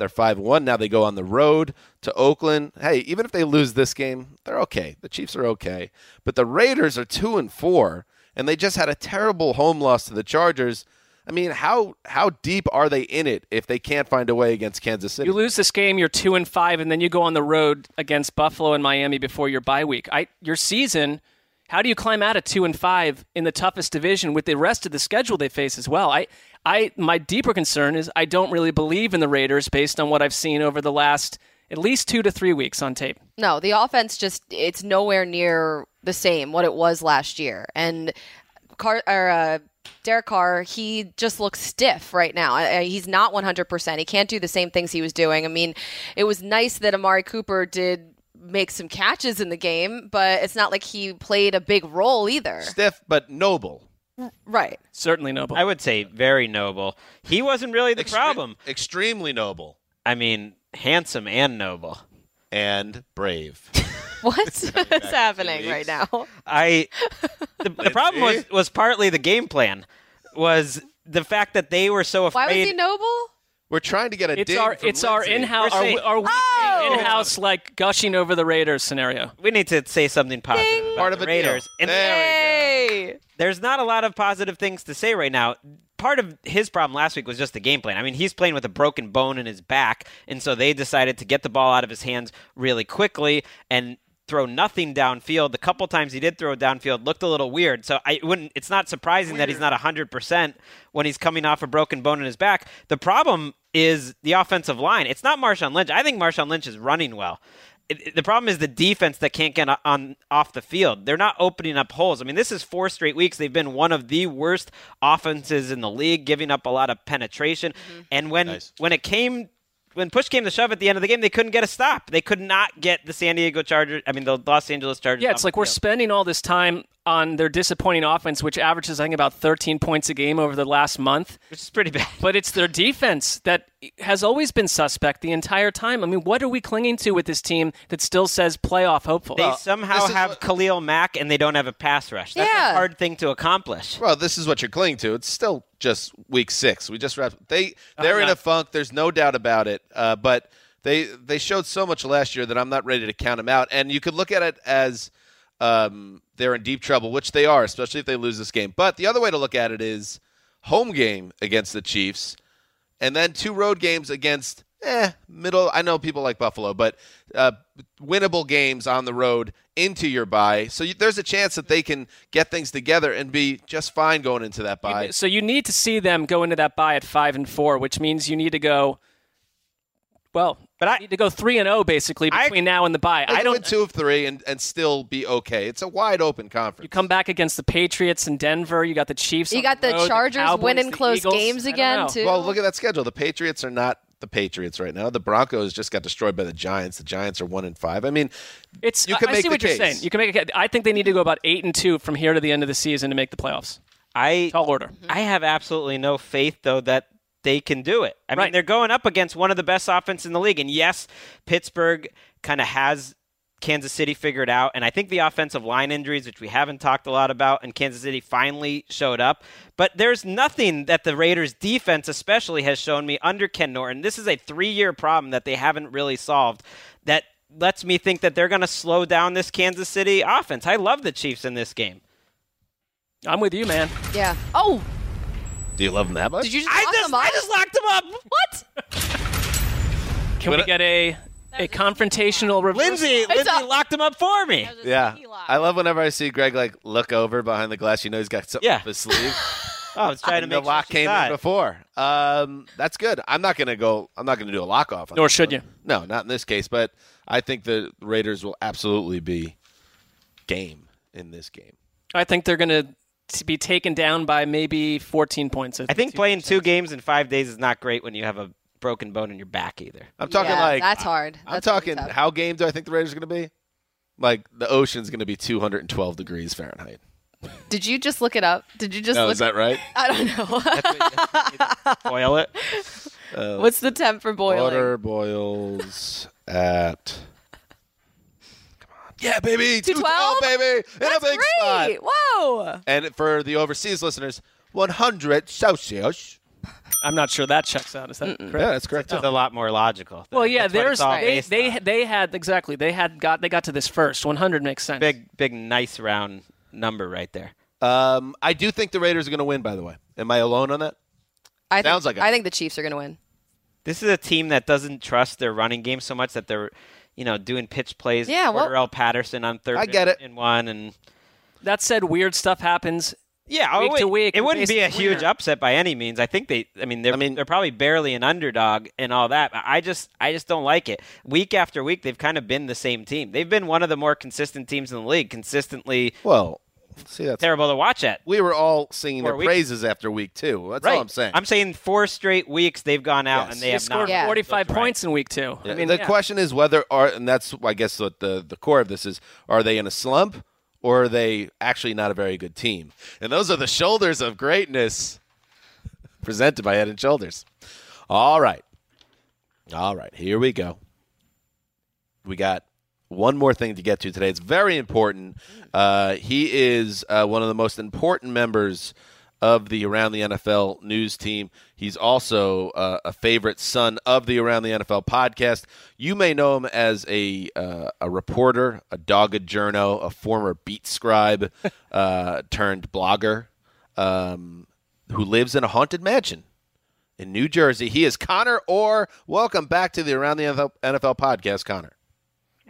they're five one now. They go on the road to Oakland. Hey, even if they lose this game, they're okay. The Chiefs are okay, but the Raiders are two and four, and they just had a terrible home loss to the Chargers. I mean, how how deep are they in it if they can't find a way against Kansas City? You lose this game, you're two and five, and then you go on the road against Buffalo and Miami before your bye week. I your season. How do you climb out of two and five in the toughest division with the rest of the schedule they face as well? I, I, my deeper concern is I don't really believe in the Raiders based on what I've seen over the last at least two to three weeks on tape. No, the offense just it's nowhere near the same what it was last year. And Car or uh, Derek Carr, he just looks stiff right now. Uh, He's not 100%. He can't do the same things he was doing. I mean, it was nice that Amari Cooper did make some catches in the game, but it's not like he played a big role either. Stiff but noble. Right. Certainly noble. I would say very noble. He wasn't really the Extre- problem. Extremely noble I mean, handsome and noble. and brave. <laughs> What's <laughs> happening right now? I <laughs> the, the problem was was partly the game plan was the fact that they were so afraid. Why afraid. was he noble? We're trying to get a it's dig our from it's our in-house We're our, our Oh, in-house like gushing over the Raiders scenario. We need to say something positive about Part of the a deal. Raiders. And Hey. there's not a lot of positive things to say right now. Part of his problem last week was just the game plan. I mean, he's playing with a broken bone in his back, and so they decided to get the ball out of his hands really quickly and throw nothing downfield. The couple times he did throw downfield looked a little weird. So I wouldn't. It's not surprising that he's not hundred percent when he's coming off a broken bone in his back. The problem is the offensive line. It's not Marshawn Lynch. I think Marshawn Lynch is running well. It- it- the problem is the defense that can't get on off the field. They're not opening up holes. I mean, this is four straight weeks. They've been one of the worst offenses in the league, giving up a lot of penetration. Mm-hmm. And when Nice. when it came when push came to shove at the end of the game, they couldn't get a stop. They could not get the San Diego Chargers. I mean, the Los Angeles Chargers. Yeah, it's like we're field. spending all this time on their disappointing offense, which averages I think about 13 points a game over the last month. which is pretty bad. But it's their defense that has always been suspect the entire time. I mean, what are we clinging to with this team that still says playoff hopeful? They somehow have what- Khalil Mack and they don't have a pass rush. That's Yeah. a hard thing to accomplish. Well, this is what you're clinging to. It's still just week six. We just wrapped. They they're in not- a funk. There's no doubt about it. Uh, but they they showed so much last year that I'm not ready to count them out. And you could look at it as um, they're in deep trouble, which they are, especially if they lose this game. But the other way to look at it is home game against the Chiefs, and then two road games against eh middle. I know people like Buffalo, but uh, winnable games on the road into your bye. So you, there's a chance that they can get things together and be just fine going into that bye. So you need to see them go into that bye at five and four, which means you need to go. Well, But I- need to go three and zero basically I- between now and the bye. They I can don't. win two of three and, and still be okay. It's a wide open conference. You come back against the Patriots in Denver. You got the Chiefs. You on got the road, Chargers Cowboys, winning close Eagles. games again, too. Well, look at that schedule. The Patriots are not the Patriots right now. The Broncos just got destroyed by the Giants. The Giants are one and five. I mean, It's. You can I make see the what you're saying. You can make. A, I think they need to go about eight and two from here to the end of the season to make the playoffs. I Tall order. I have absolutely no faith though that they can do it. I mean, they're going up against one of the best offense in the league, and yes, Pittsburgh kind of has Kansas City figured out, and I think the offensive line injuries, which we haven't talked a lot about, and Kansas City finally showed up. But there's nothing that the Raiders' defense, especially, has shown me under Ken Norton. This is a three-year problem that they haven't really solved. That lets me think that they're going to slow down this Kansas City offense. I love the Chiefs in this game. I'm with you, man. yeah. Oh, do you love them that much? did you just I lock just, them up? I just locked them up. What? Can we get a a confrontational reversal? Lindsay, Lindsay a- locked him up for me. That was a yeah, sneaky lock. I love whenever I see Gregg like look over behind the glass. You know he's got something Yeah. up his sleeve. <laughs> Oh, I was trying to And make the lock she came saw in it. before. Um, that's good. I'm not gonna go. I'm not gonna do a lock off. on Nor this should one. you. No, not in this case. But I think the Raiders will absolutely be game in this game. I think they're going to be taken down by maybe 14 points. I think playing two games in five days is not great when you have a broken bone in your back either. I'm talking Yeah, like that's hard. I'm That's really talking how game do I think the Raiders are going to be? Like the ocean's going to be 212 degrees Fahrenheit. Did you just look it up? Did you just Oh, look? is that right? <laughs> I don't know. Boil it. Uh, What's the temp for boiling? Water boils at. Come on. Yeah, baby. 212? baby. In That's a big great. spot. Whoa. And for the overseas listeners, 100 Celsius. I'm not sure that checks out. Is that correct? Yeah, that's correct. It's a lot more logical. Well, yeah, there's they they, they had exactly they had got they got to this first 100 makes sense. big big nice round number right there. Um, I do think the Raiders are going to win, by the way. Am I alone on that? I think, Sounds like a- I think the Chiefs are going to win. This is a team that doesn't trust their running game so much that they're, you know, doing pitch plays. Yeah, well- Cordarrelle Patterson on third. I get it. In one and That said, weird stuff happens. yeah, oh, Week oh, to week, it wouldn't be a huge winner. upset by any means. I think they. I mean, they're. I mean- they're probably barely an underdog and all that. I just, I just don't like it. Week after week, they've kind of been the same team. They've been one of the more consistent teams in the league. Consistently Well, see, that's. terrible to watch at. We were all singing Four their weeks. praises after week two. That's right. all I'm saying. I'm saying four straight weeks they've gone out Yes. and they, They have scored not. Yeah. 45 right. points in week two. I mean, the yeah. question is whether are, and that's I guess what the the core of this is: are they in a slump or are they actually not a very good team? And those are the shoulders of greatness, <laughs> presented by Head and Shoulders. All right, all right, here we go. We got one more thing to get to today. It's very important. Uh, he is uh, one of the most important members of the Around the NFL news team. He's also uh, a favorite son of the Around the NFL podcast. You may know him as a uh, a reporter, a dogged journo, a former beat scribe <laughs> uh, turned blogger um, who lives in a haunted mansion in New Jersey. He is Connor Orr. Welcome back to the Around the NFL, NFL podcast, Connor.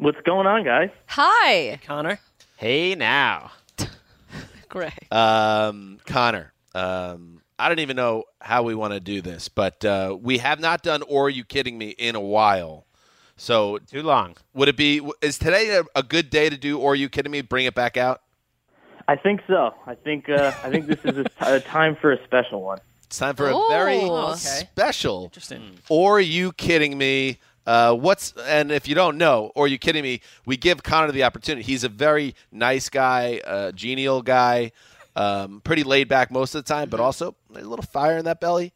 What's going on, guys? Hi, Connor. Hey now. <laughs> Gregg. Um, Connor, um, I don't even know how we want to do this, but uh, we have not done "Or Are You Kidding Me" in a while. So, Too long. would it be? Is today a, a good day to do "Or Are You Kidding Me"? Bring it back out. I think so. I think uh, I think this is a, a time for a special one. It's time for a Ooh. very Okay. special. Interesting. Or are you kidding me? Uh, what's and if you don't know, or are you kidding me? We give Connor the opportunity. He's a very nice guy, uh, genial guy, um, pretty laid back most of the time, but also there's a little fire in that belly.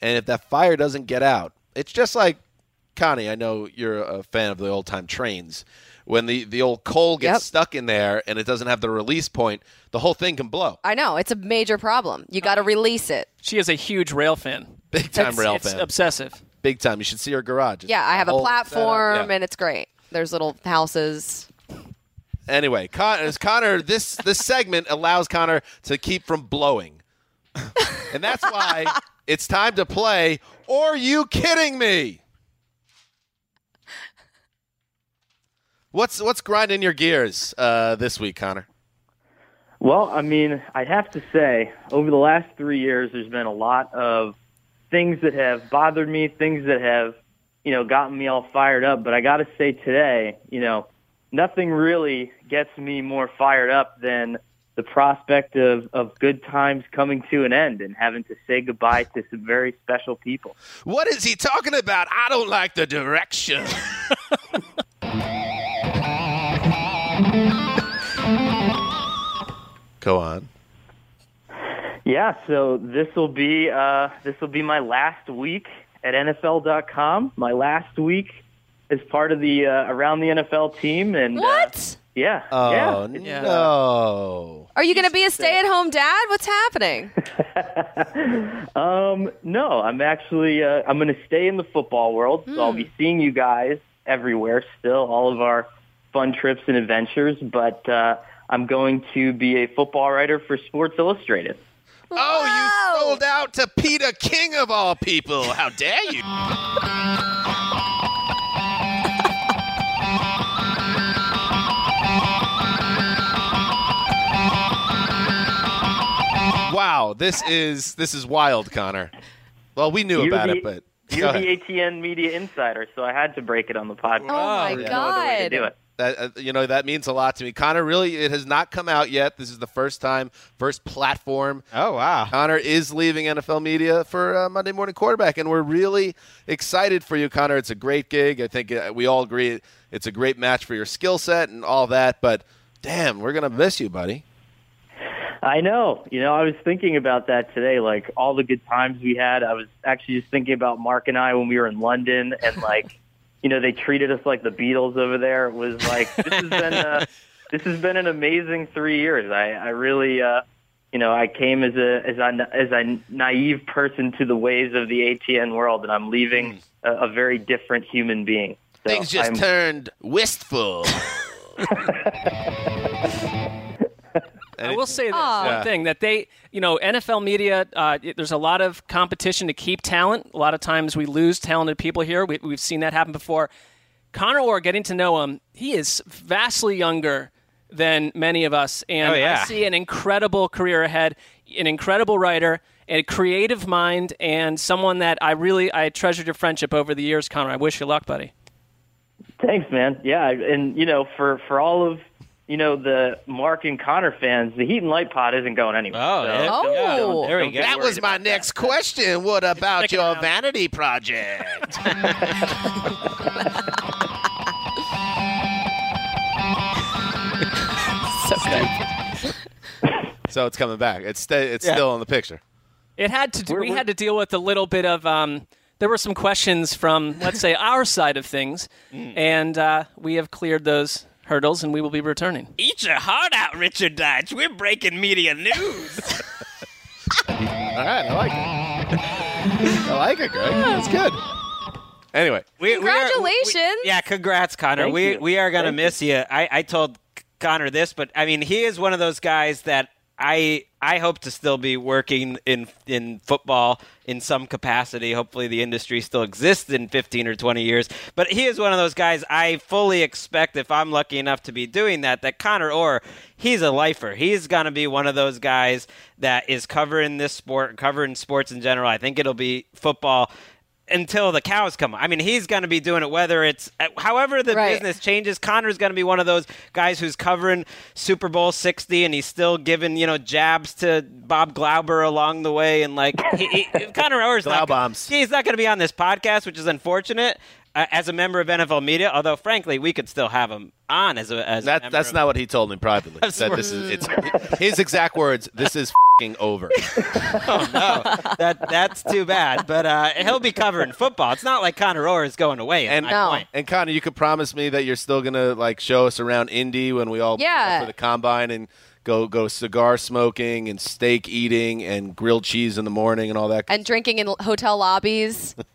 And if that fire doesn't get out, it's just like Connie. I know you're a fan of the old time trains. When the, the old coal gets Yep. stuck in there and it doesn't have the release point, the whole thing can blow. I know it's a major problem. You got to release it. She is a huge rail fan. Big time It's- rail it's fan. obsessive. Big time. You should see her garage. It's Yeah, I have a platform Yeah. and it's great. There's little houses. Anyway, Con- as Connor, this this segment allows Connor to keep from blowing, and that's why it's time to play. Or are you kidding me? What's what's grinding your gears uh, this week, Connor? Well, I mean, I'd have to say, over the last three years, there's been a lot of things that have bothered me, things that have, you know, gotten me all fired up. But I got to say today, you know, nothing really gets me more fired up than the prospect of, of good times coming to an end and having to say goodbye to some very special people. What is he talking about? I don't like the direction. <laughs> Go on. Yeah, so this will be uh, this will be my last week at NFL.com. My last week as part of the uh, around the NFL team, and uh, What? yeah, Oh yeah, it's, Yeah. no! Are you going to be a stay-at-home dad? What's happening? <laughs> Um, no, I'm actually uh, I'm going to stay in the football world, so I'll be seeing you guys everywhere. Still, all of our fun trips and adventures, but uh, I'm going to be a football writer for Sports Illustrated. Oh, Whoa! you sold out to Peter King of all people. How dare you? Wow, this is this is wild, Connor. Well, we knew You're about the- it, but You're ahead. the ATN media insider, so I had to break it on the podcast. Oh my yeah. There's no other way to do god! it. That uh, you know that means a lot to me. Connor, really, it has not come out yet. This is the first time, first platform. Oh wow. Connor is leaving NFL media for uh, Monday Morning Quarterback, and we're really excited for you, Connor. It's a great gig. I think uh, we all agree it's a great match for your skill set and all that. But damn, we're gonna miss you, buddy. I know. You know, I was thinking about that today, like all the good times we had. I was actually just thinking about Mark and I when we were in London and like, you know, they treated us like the Beatles over there. It was like this has been uh <laughs> this has been an amazing 3 years. I I really uh you know, I came as a as a as a naive person to the ways of the ATN world and I'm leaving a, a very different human being. So Things just I'm- turned wistful. <laughs> <laughs> I will say this Aw. one thing that they, you know, NFL media. Uh, it- there's a lot of competition to keep talent. A lot of times we lose talented people here. We, we've seen that happen before. Connor Orr, getting to know him, he is vastly younger than many of us, and Oh, yeah. I see an incredible career ahead. An incredible writer, a creative mind, and someone that I really I treasured your friendship over the years, Connor. I wish you luck, buddy. Thanks, man. Yeah, and you know, for for all of you know the Mark and Connor fans, the Heat and Light Pod isn't going anywhere. Oh, yeah. Oh. don't- There we go. That was my about next question. What about Stick your out. vanity project? <laughs> So it's coming back. It's sta it's Yeah. still in the picture. It had to. Do, We're- we we're- had to deal with a little bit of. Um, there were some questions from, let's say, our side of things, and uh, we have cleared those hurdles, and we will be returning. Eat your heart out, Richard Deitsch. We're breaking media news. <laughs> All right, I like it. I like it, Gregg. That's good. Anyway, We- we are- Congratulations. yeah, congrats, Connor. Thank we you. we are gonna Thank miss you. I, I told Connor this, but I mean, he is one of those guys that I I hope to still be working in in football in some capacity. Hopefully, the industry still exists in 15 or 20 years. But he is one of those guys I fully expect if I'm lucky enough to be doing that. That Connor Orr, he's a lifer. He's gonna be one of those guys that is covering this sport, covering sports in general. I think it'll be football until the cows come. I mean, he's going to be doing it whether it's uh, however the Right. business changes. Connor's going to be one of those guys who's covering Super Bowl 60 and he's still giving, you know, jabs to Bob Glauber along the way and like <laughs> he, he, Connor Orr's not Glaubbombs. he's not going to be on this podcast, which is unfortunate. Uh, as a member of NFL media, although frankly we could still have him on as a as that member that's of- not what he told me privately. <laughs> He said this is it's his exact words. This is <laughs> fing over. <laughs> oh no, that that's too bad. But uh, he'll be covering football. It's not like Connor Orr is going away. And No. point. and Connor, you could promise me that you're still gonna like show us around Indy when we all Yeah. for the combine and go go cigar smoking and steak eating and grilled cheese in the morning and all that. And drinking in hotel lobbies. <laughs>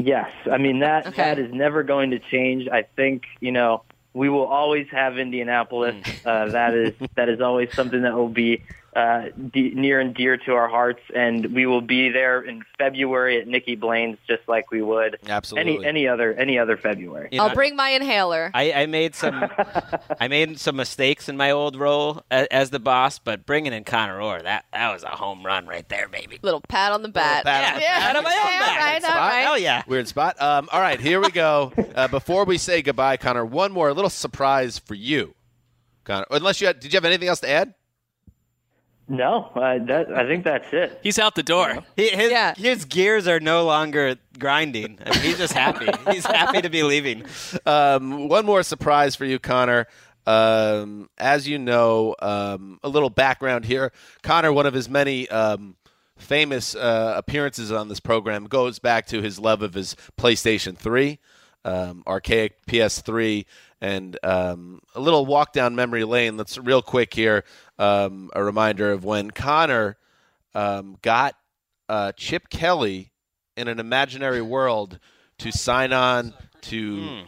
Yes, I mean that Okay. that is never going to change. I think you know we will always have Indianapolis. Uh, that is that is always something that will be uh, de- near and dear to our hearts, and we will be there in February at Nicky Blaine's, just like we would Absolutely. any any other any other February. You I'll bring my inhaler. I, I made some <laughs> I made some mistakes in my old role as, as the boss, but bringing in Connor Orr that that was a home run right there, baby. Little pat on the bat. pat on the yeah, Out of my own yeah, back. all right, all Spot. right. Hell yeah. Weird spot. Um, all right, here we go. Uh, before we say goodbye, Connor, one more little surprise for you, Connor. Unless you had, did you have anything else to add? No, uh, that I think that's it. He's out the door. He, his, Yeah. his gears are no longer grinding. I mean, he's just happy. <laughs> he's happy to be leaving. Um, one more surprise for you, Connor. Um, as you know, um, a little background here. Connor, one of his many um, famous uh, appearances on this program, goes back to his love of his PlayStation 3, um, archaic PS3, and um, a little walk down memory lane. Let's real quick here. Um, a reminder of when Connor um, got uh, Chip Kelly in an imaginary world to sign on to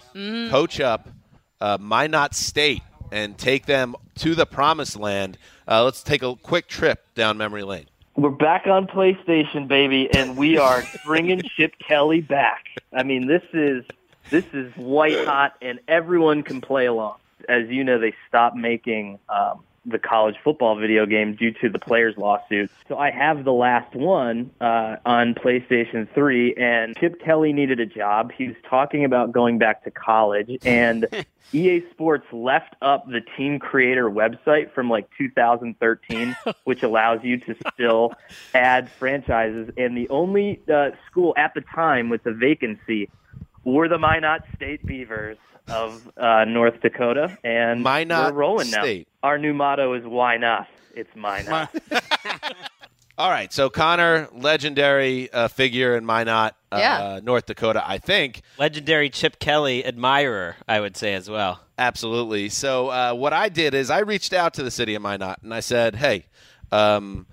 coach up uh, Minot State and take them to the promised land. Uh, let's take a quick trip down memory lane. We're back on PlayStation, baby, and we are <laughs> bringing Chip Kelly back. I mean, this is this is white hot, and everyone can play along. As you know, they stopped making um, the college football video game due to the players' lawsuits. So I have the last one uh, on PlayStation 3, and Chip Kelly needed a job. He was talking about going back to college, and <laughs> EA Sports left up the team creator website from like 2013, <laughs> which allows you to still add franchises. And the only uh, school at the time with the vacancy were the Minot State Beavers of uh, North Dakota, and Minot we're rolling State. now. Our new motto is "Why not?" It's Minot. <laughs> All right, so Connor, legendary uh, figure in Minot, uh, Yeah. North Dakota, I think. Legendary Chip Kelly admirer, I would say as well. Absolutely. So uh, what I did is I reached out to the city of Minot and I said, "Hey, um,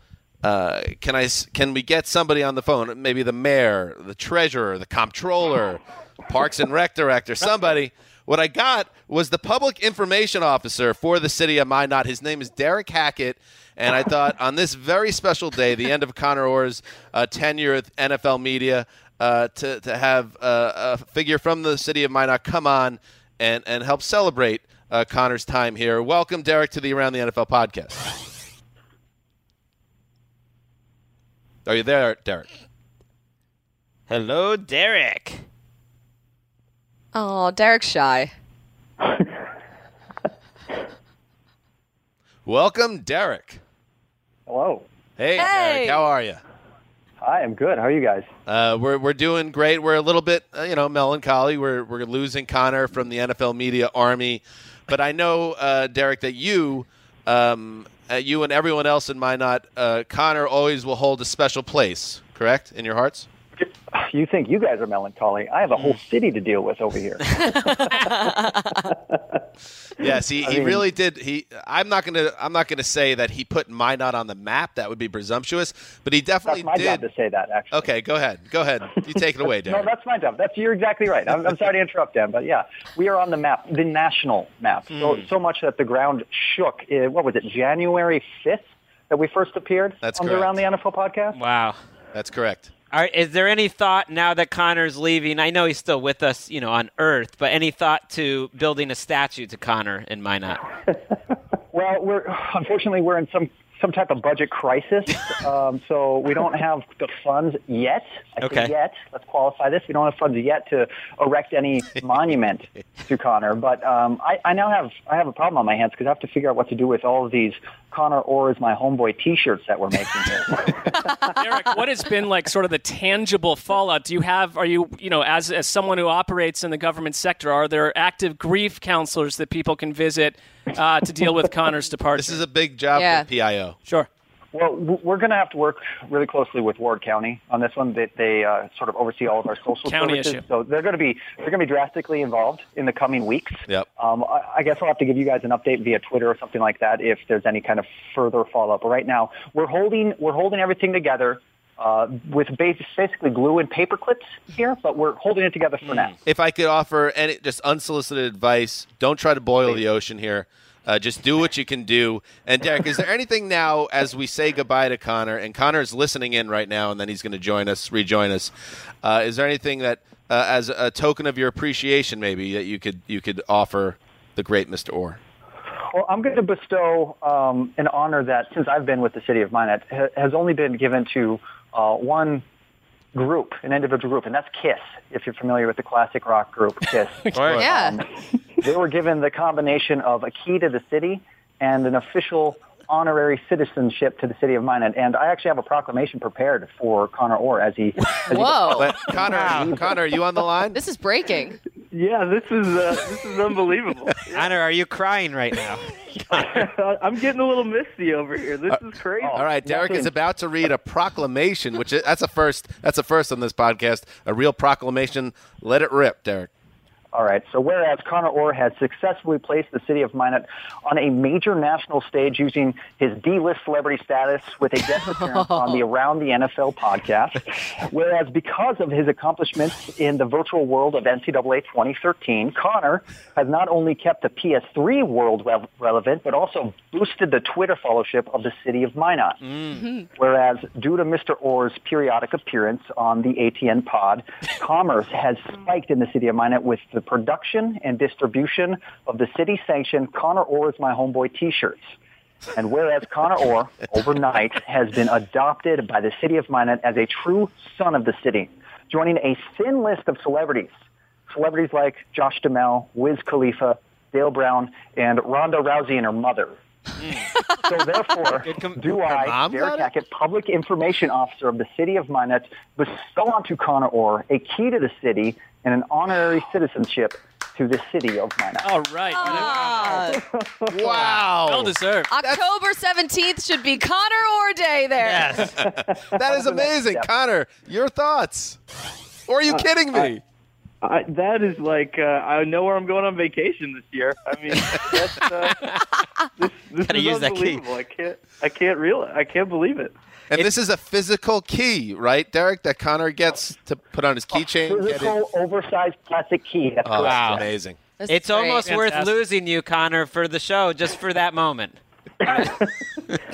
uh, can I can we get somebody on the phone? Maybe the mayor, the treasurer, the comptroller, Parks and Rec director, somebody." What I got was the public information officer for the city of Minot. His name is Derek Hackett. And I thought on this very special day, the end of Connor Orr's uh, tenure with NFL media, uh, to, to have uh, a figure from the city of Minot come on and, and help celebrate uh, Connor's time here. Welcome, Derek, to the Around the NFL podcast. Are you there, Derek? Hello, Derek. Oh, Derek's shy. <laughs> Welcome, Derek. Hello. Hey, Hey. Derek, how are you? Hi, I'm good. How are you guys? Uh, we're we're doing great. We're a little bit, uh, you know, melancholy. We're we're losing Connor from the NFL media army, but I know, uh, Derek, that you, um, uh, you and everyone else in Minot, uh, Connor always will hold a special place. Correct in your hearts. You think you guys are melancholy? I have a whole city to deal with over here. <laughs> Yes, he, I he mean- really did. He I'm not gonna I'm not gonna say that he put Minot on the map. That would be presumptuous. But he definitely That's my did. job to say that, actually. Okay, go ahead. Go ahead. You take it away, Dan. <laughs> No, that's my job. That's you're exactly right. I'm, I'm sorry to interrupt, Dan, but yeah, we are on the map, the national map. So Hmm. so much that the ground shook. Uh, what was it, January 5th that we first appeared That's on the correct. Around the NFL podcast? Wow. That's correct. Are, is there any thought now that Connor's leaving? I know he's still with us, you know, on Earth, but any thought to building a statue to Connor in Minot? <laughs> Well, we're unfortunately we're in some some type of budget crisis, <laughs> um, so we don't have the funds yet. I say Okay. yet. Let's qualify this. We don't have funds yet to erect any <laughs> monument to Connor. But um, I, I now have I have a problem on my hands because I have to figure out what to do with all of these Connor Orr is my homeboy T-shirts that we're making here. <laughs> Eric, what has been like sort of the tangible fallout? Do you have, are you, you know, as, as someone who operates in the government sector, are there active grief counselors that people can visit <laughs> uh, to deal with Connor's departure? This is a big job Yeah. for PIO. Sure. Well, we're going to have to work really closely with Ward County on this one. They, they uh, sort of oversee all of our social County services, issue. so they're going to be they're going to be drastically involved in the coming weeks. Yep. Um, I, I guess I'll have to give you guys an update via Twitter or something like that if there's any kind of further follow up. But right now, we're holding we're holding everything together. Uh, with basically glue and paper clips here, but we're holding it together for now. If I could offer any just unsolicited advice, don't try to boil the ocean here. Uh, just do what you can do. And Derek, is there anything now as we say goodbye to Connor, and Connor is listening in right now, and then he's going to join us, rejoin us. Uh, is there anything that, uh, as a token of your appreciation, maybe that you could you could offer the great Mr. Orr? Well, I'm going to bestow um, an honor that, since I've been with the city of Minot, ha- has only been given to uh, one group, an individual group, and that's KISS. If you're familiar with the classic rock group KISS, <laughs> Yeah. they were given the combination of a key to the city and an official honorary citizenship to the city of Minot. And I actually have a proclamation prepared for Connor Orr as he. As he Whoa. But Connor, Connor, are you on the line? This is breaking. Yeah, this is uh, this is unbelievable. <laughs> Connor, are you crying right now? <laughs> <laughs> I'm getting a little misty over here. This is crazy. All right, Derek is about to read a proclamation, which is, that's a first. That's a first on this podcast. A real proclamation. Let it rip, Derek. All right. So whereas Connor Orr has successfully placed the city of Minot on a major national stage using his D-list celebrity status with a guest appearance on the <laughs> Around the NFL podcast, whereas because of his accomplishments in the virtual world of NCAA 2013, Connor has not only kept the PS3 world re- relevant, but also boosted the Twitter followership of the city of Minot. Mm. Mm-hmm. Whereas due to Mr. Orr's periodic appearance on the ATN pod, <laughs> commerce has spiked in the city of Minot with the production and distribution of the city-sanctioned Connor Orr is my homeboy t-shirts. And whereas Connor Orr, overnight, has been adopted by the city of Minot as a true son of the city, joining a thin list of celebrities. Celebrities like Josh Duhamel, Wiz Khalifa, Dale Brown, and Ronda Rousey and her mother. So therefore, do I, mom Derek got? Hackett, Public Information Officer of the City of Minot, bestow onto Connor Orr a key to the city and an honorary citizenship to the City of Minot. All right. Ah, Wow. Well deserved. October 17th should be Connor Orr Day there. Yes. That is amazing. Connor. Your thoughts? Or are you kidding me? I, that is like uh, I know where I'm going on vacation this year. I mean, that's, uh, <laughs> this, this Gotta is use that unbelievable. I can't, I can't real, I can't believe it. and this is a physical key, right, Derek? That Connor gets to put on his keychain. get in. Physical, oversized plastic key. That's Oh, correct. that's amazing. This It's great. almost worth losing you, Connor, for the show, just for that moment. <laughs>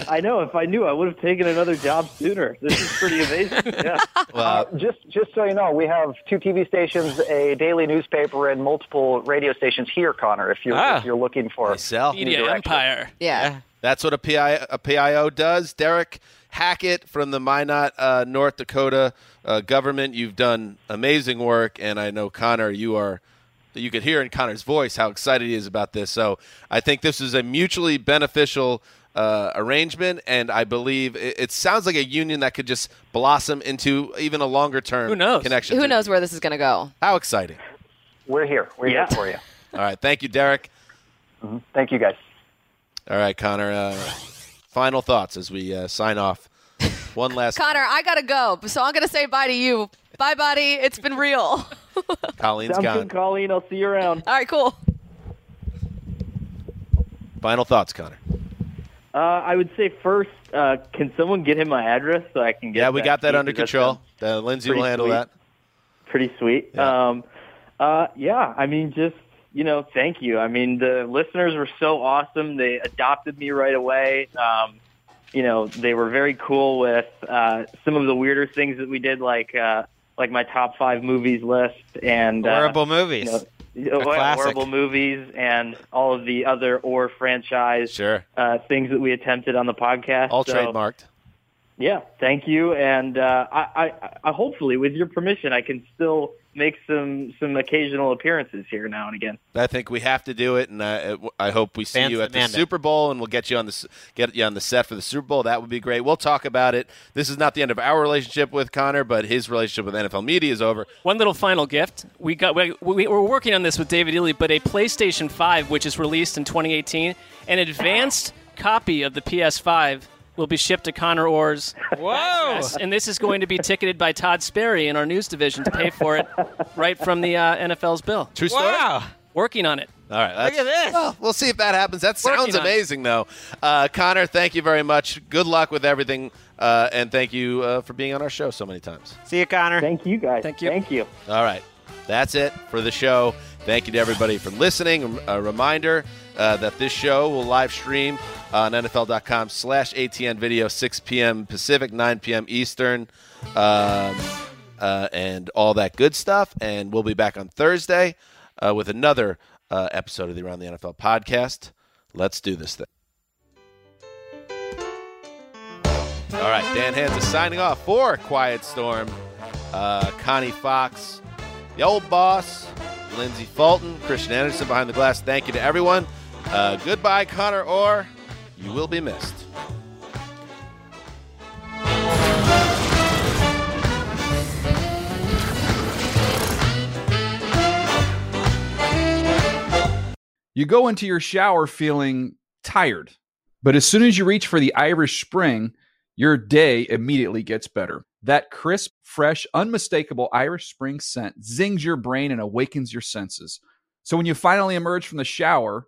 I know. If I knew, I would have taken another job sooner. This is pretty amazing. Yeah. <laughs> Well, Just, just so you know, we have two TV stations, a daily newspaper, and multiple radio stations here, Connor. If you're Ah. if you're looking for myself. Media direction. empire. Yeah. That's what a, PI, a PIO does. Derek Hackett from the Minot, uh, North Dakota uh, government. You've done amazing work, and I know Connor, you are. You could hear in Connor's voice how excited he is about this. So I think this is a mutually beneficial uh, arrangement, and I believe it, it sounds like a union that could just blossom into even a longer term Who knows? connection. Who knows where this is going to go? How exciting! We're here. We're Yeah. here for you. <laughs> All right, thank you, Derek. Thank you, guys. All right, Connor. Uh, final thoughts as we uh, sign off. One last. Connor, I got to go. So I'm going to say bye to you. Bye, buddy. It's been real. <laughs> <laughs> Colleen's Sounds gone. good, Colleen. I'll see you around. All right, cool. Final thoughts, Connor. Uh, I would say first, uh, can someone get him my address so I can get? Yeah, we got that under control. sounds Uh, Lindsay will handle sweet. that. Pretty sweet. Um, uh, yeah, I mean, just you know, thank you. I mean, the listeners were so awesome. They adopted me right away. Um, you know, they were very cool with uh, some of the weirder things that we did, like uh, like my top five movies list and uh, Horrible movies. you know, horrible movies and all of the other or franchise sure. uh, things that we attempted on the podcast. All So, trademarked. Yeah, thank you. And uh, I, I, I, hopefully, with your permission, I can still make some some occasional appearances here now and again. I think we have to do it, and I, I hope we see Fans you at the it. Super Bowl, and we'll get you on the get you on the set for the Super Bowl. That would be great. We'll talk about it. This is not the end of our relationship with Connor, but his relationship with NFL media is over. One little final gift. We got we, we, we're working on this with David Ely, but a PlayStation 5, which is released in 2018, an advanced copy of the PS5 will be shipped to Connor Orr's Whoa! address, and this is going to be ticketed by Todd Sperry in our news division to pay for it right from the uh, NFL's bill. True story. Wow. Working on it. All right, Look at this. Well, we'll see if that happens. That sounds Working on it. amazing, though. Uh, Connor, thank you very much. Good luck with everything, uh, and thank you uh, for being on our show so many times. See you, Connor. Thank you, guys. Thank you. Thank you. All right. That's it for the show. Thank you to everybody for listening. A reminder uh, that this show will live stream on NFL.com slash ATN video, 6 p.m. Pacific, 9 p.m. Eastern, um, uh, and all that good stuff. And we'll be back on Thursday uh, with another uh, episode of the Around the NFL podcast. Let's do this thing. All right, Dan Hanzus signing off for Quiet Storm. Uh, Connie Fox, the old boss, Lindsey Fulton, Christian Anderson behind the glass. Thank you to everyone. Uh, goodbye, Connor Orr. You will be missed. You go into your shower feeling tired, but as soon as you reach for the Irish Spring, your day immediately gets better. That crisp, fresh, unmistakable Irish Spring scent zings your brain and awakens your senses. So when you finally emerge from the shower,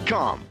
Come.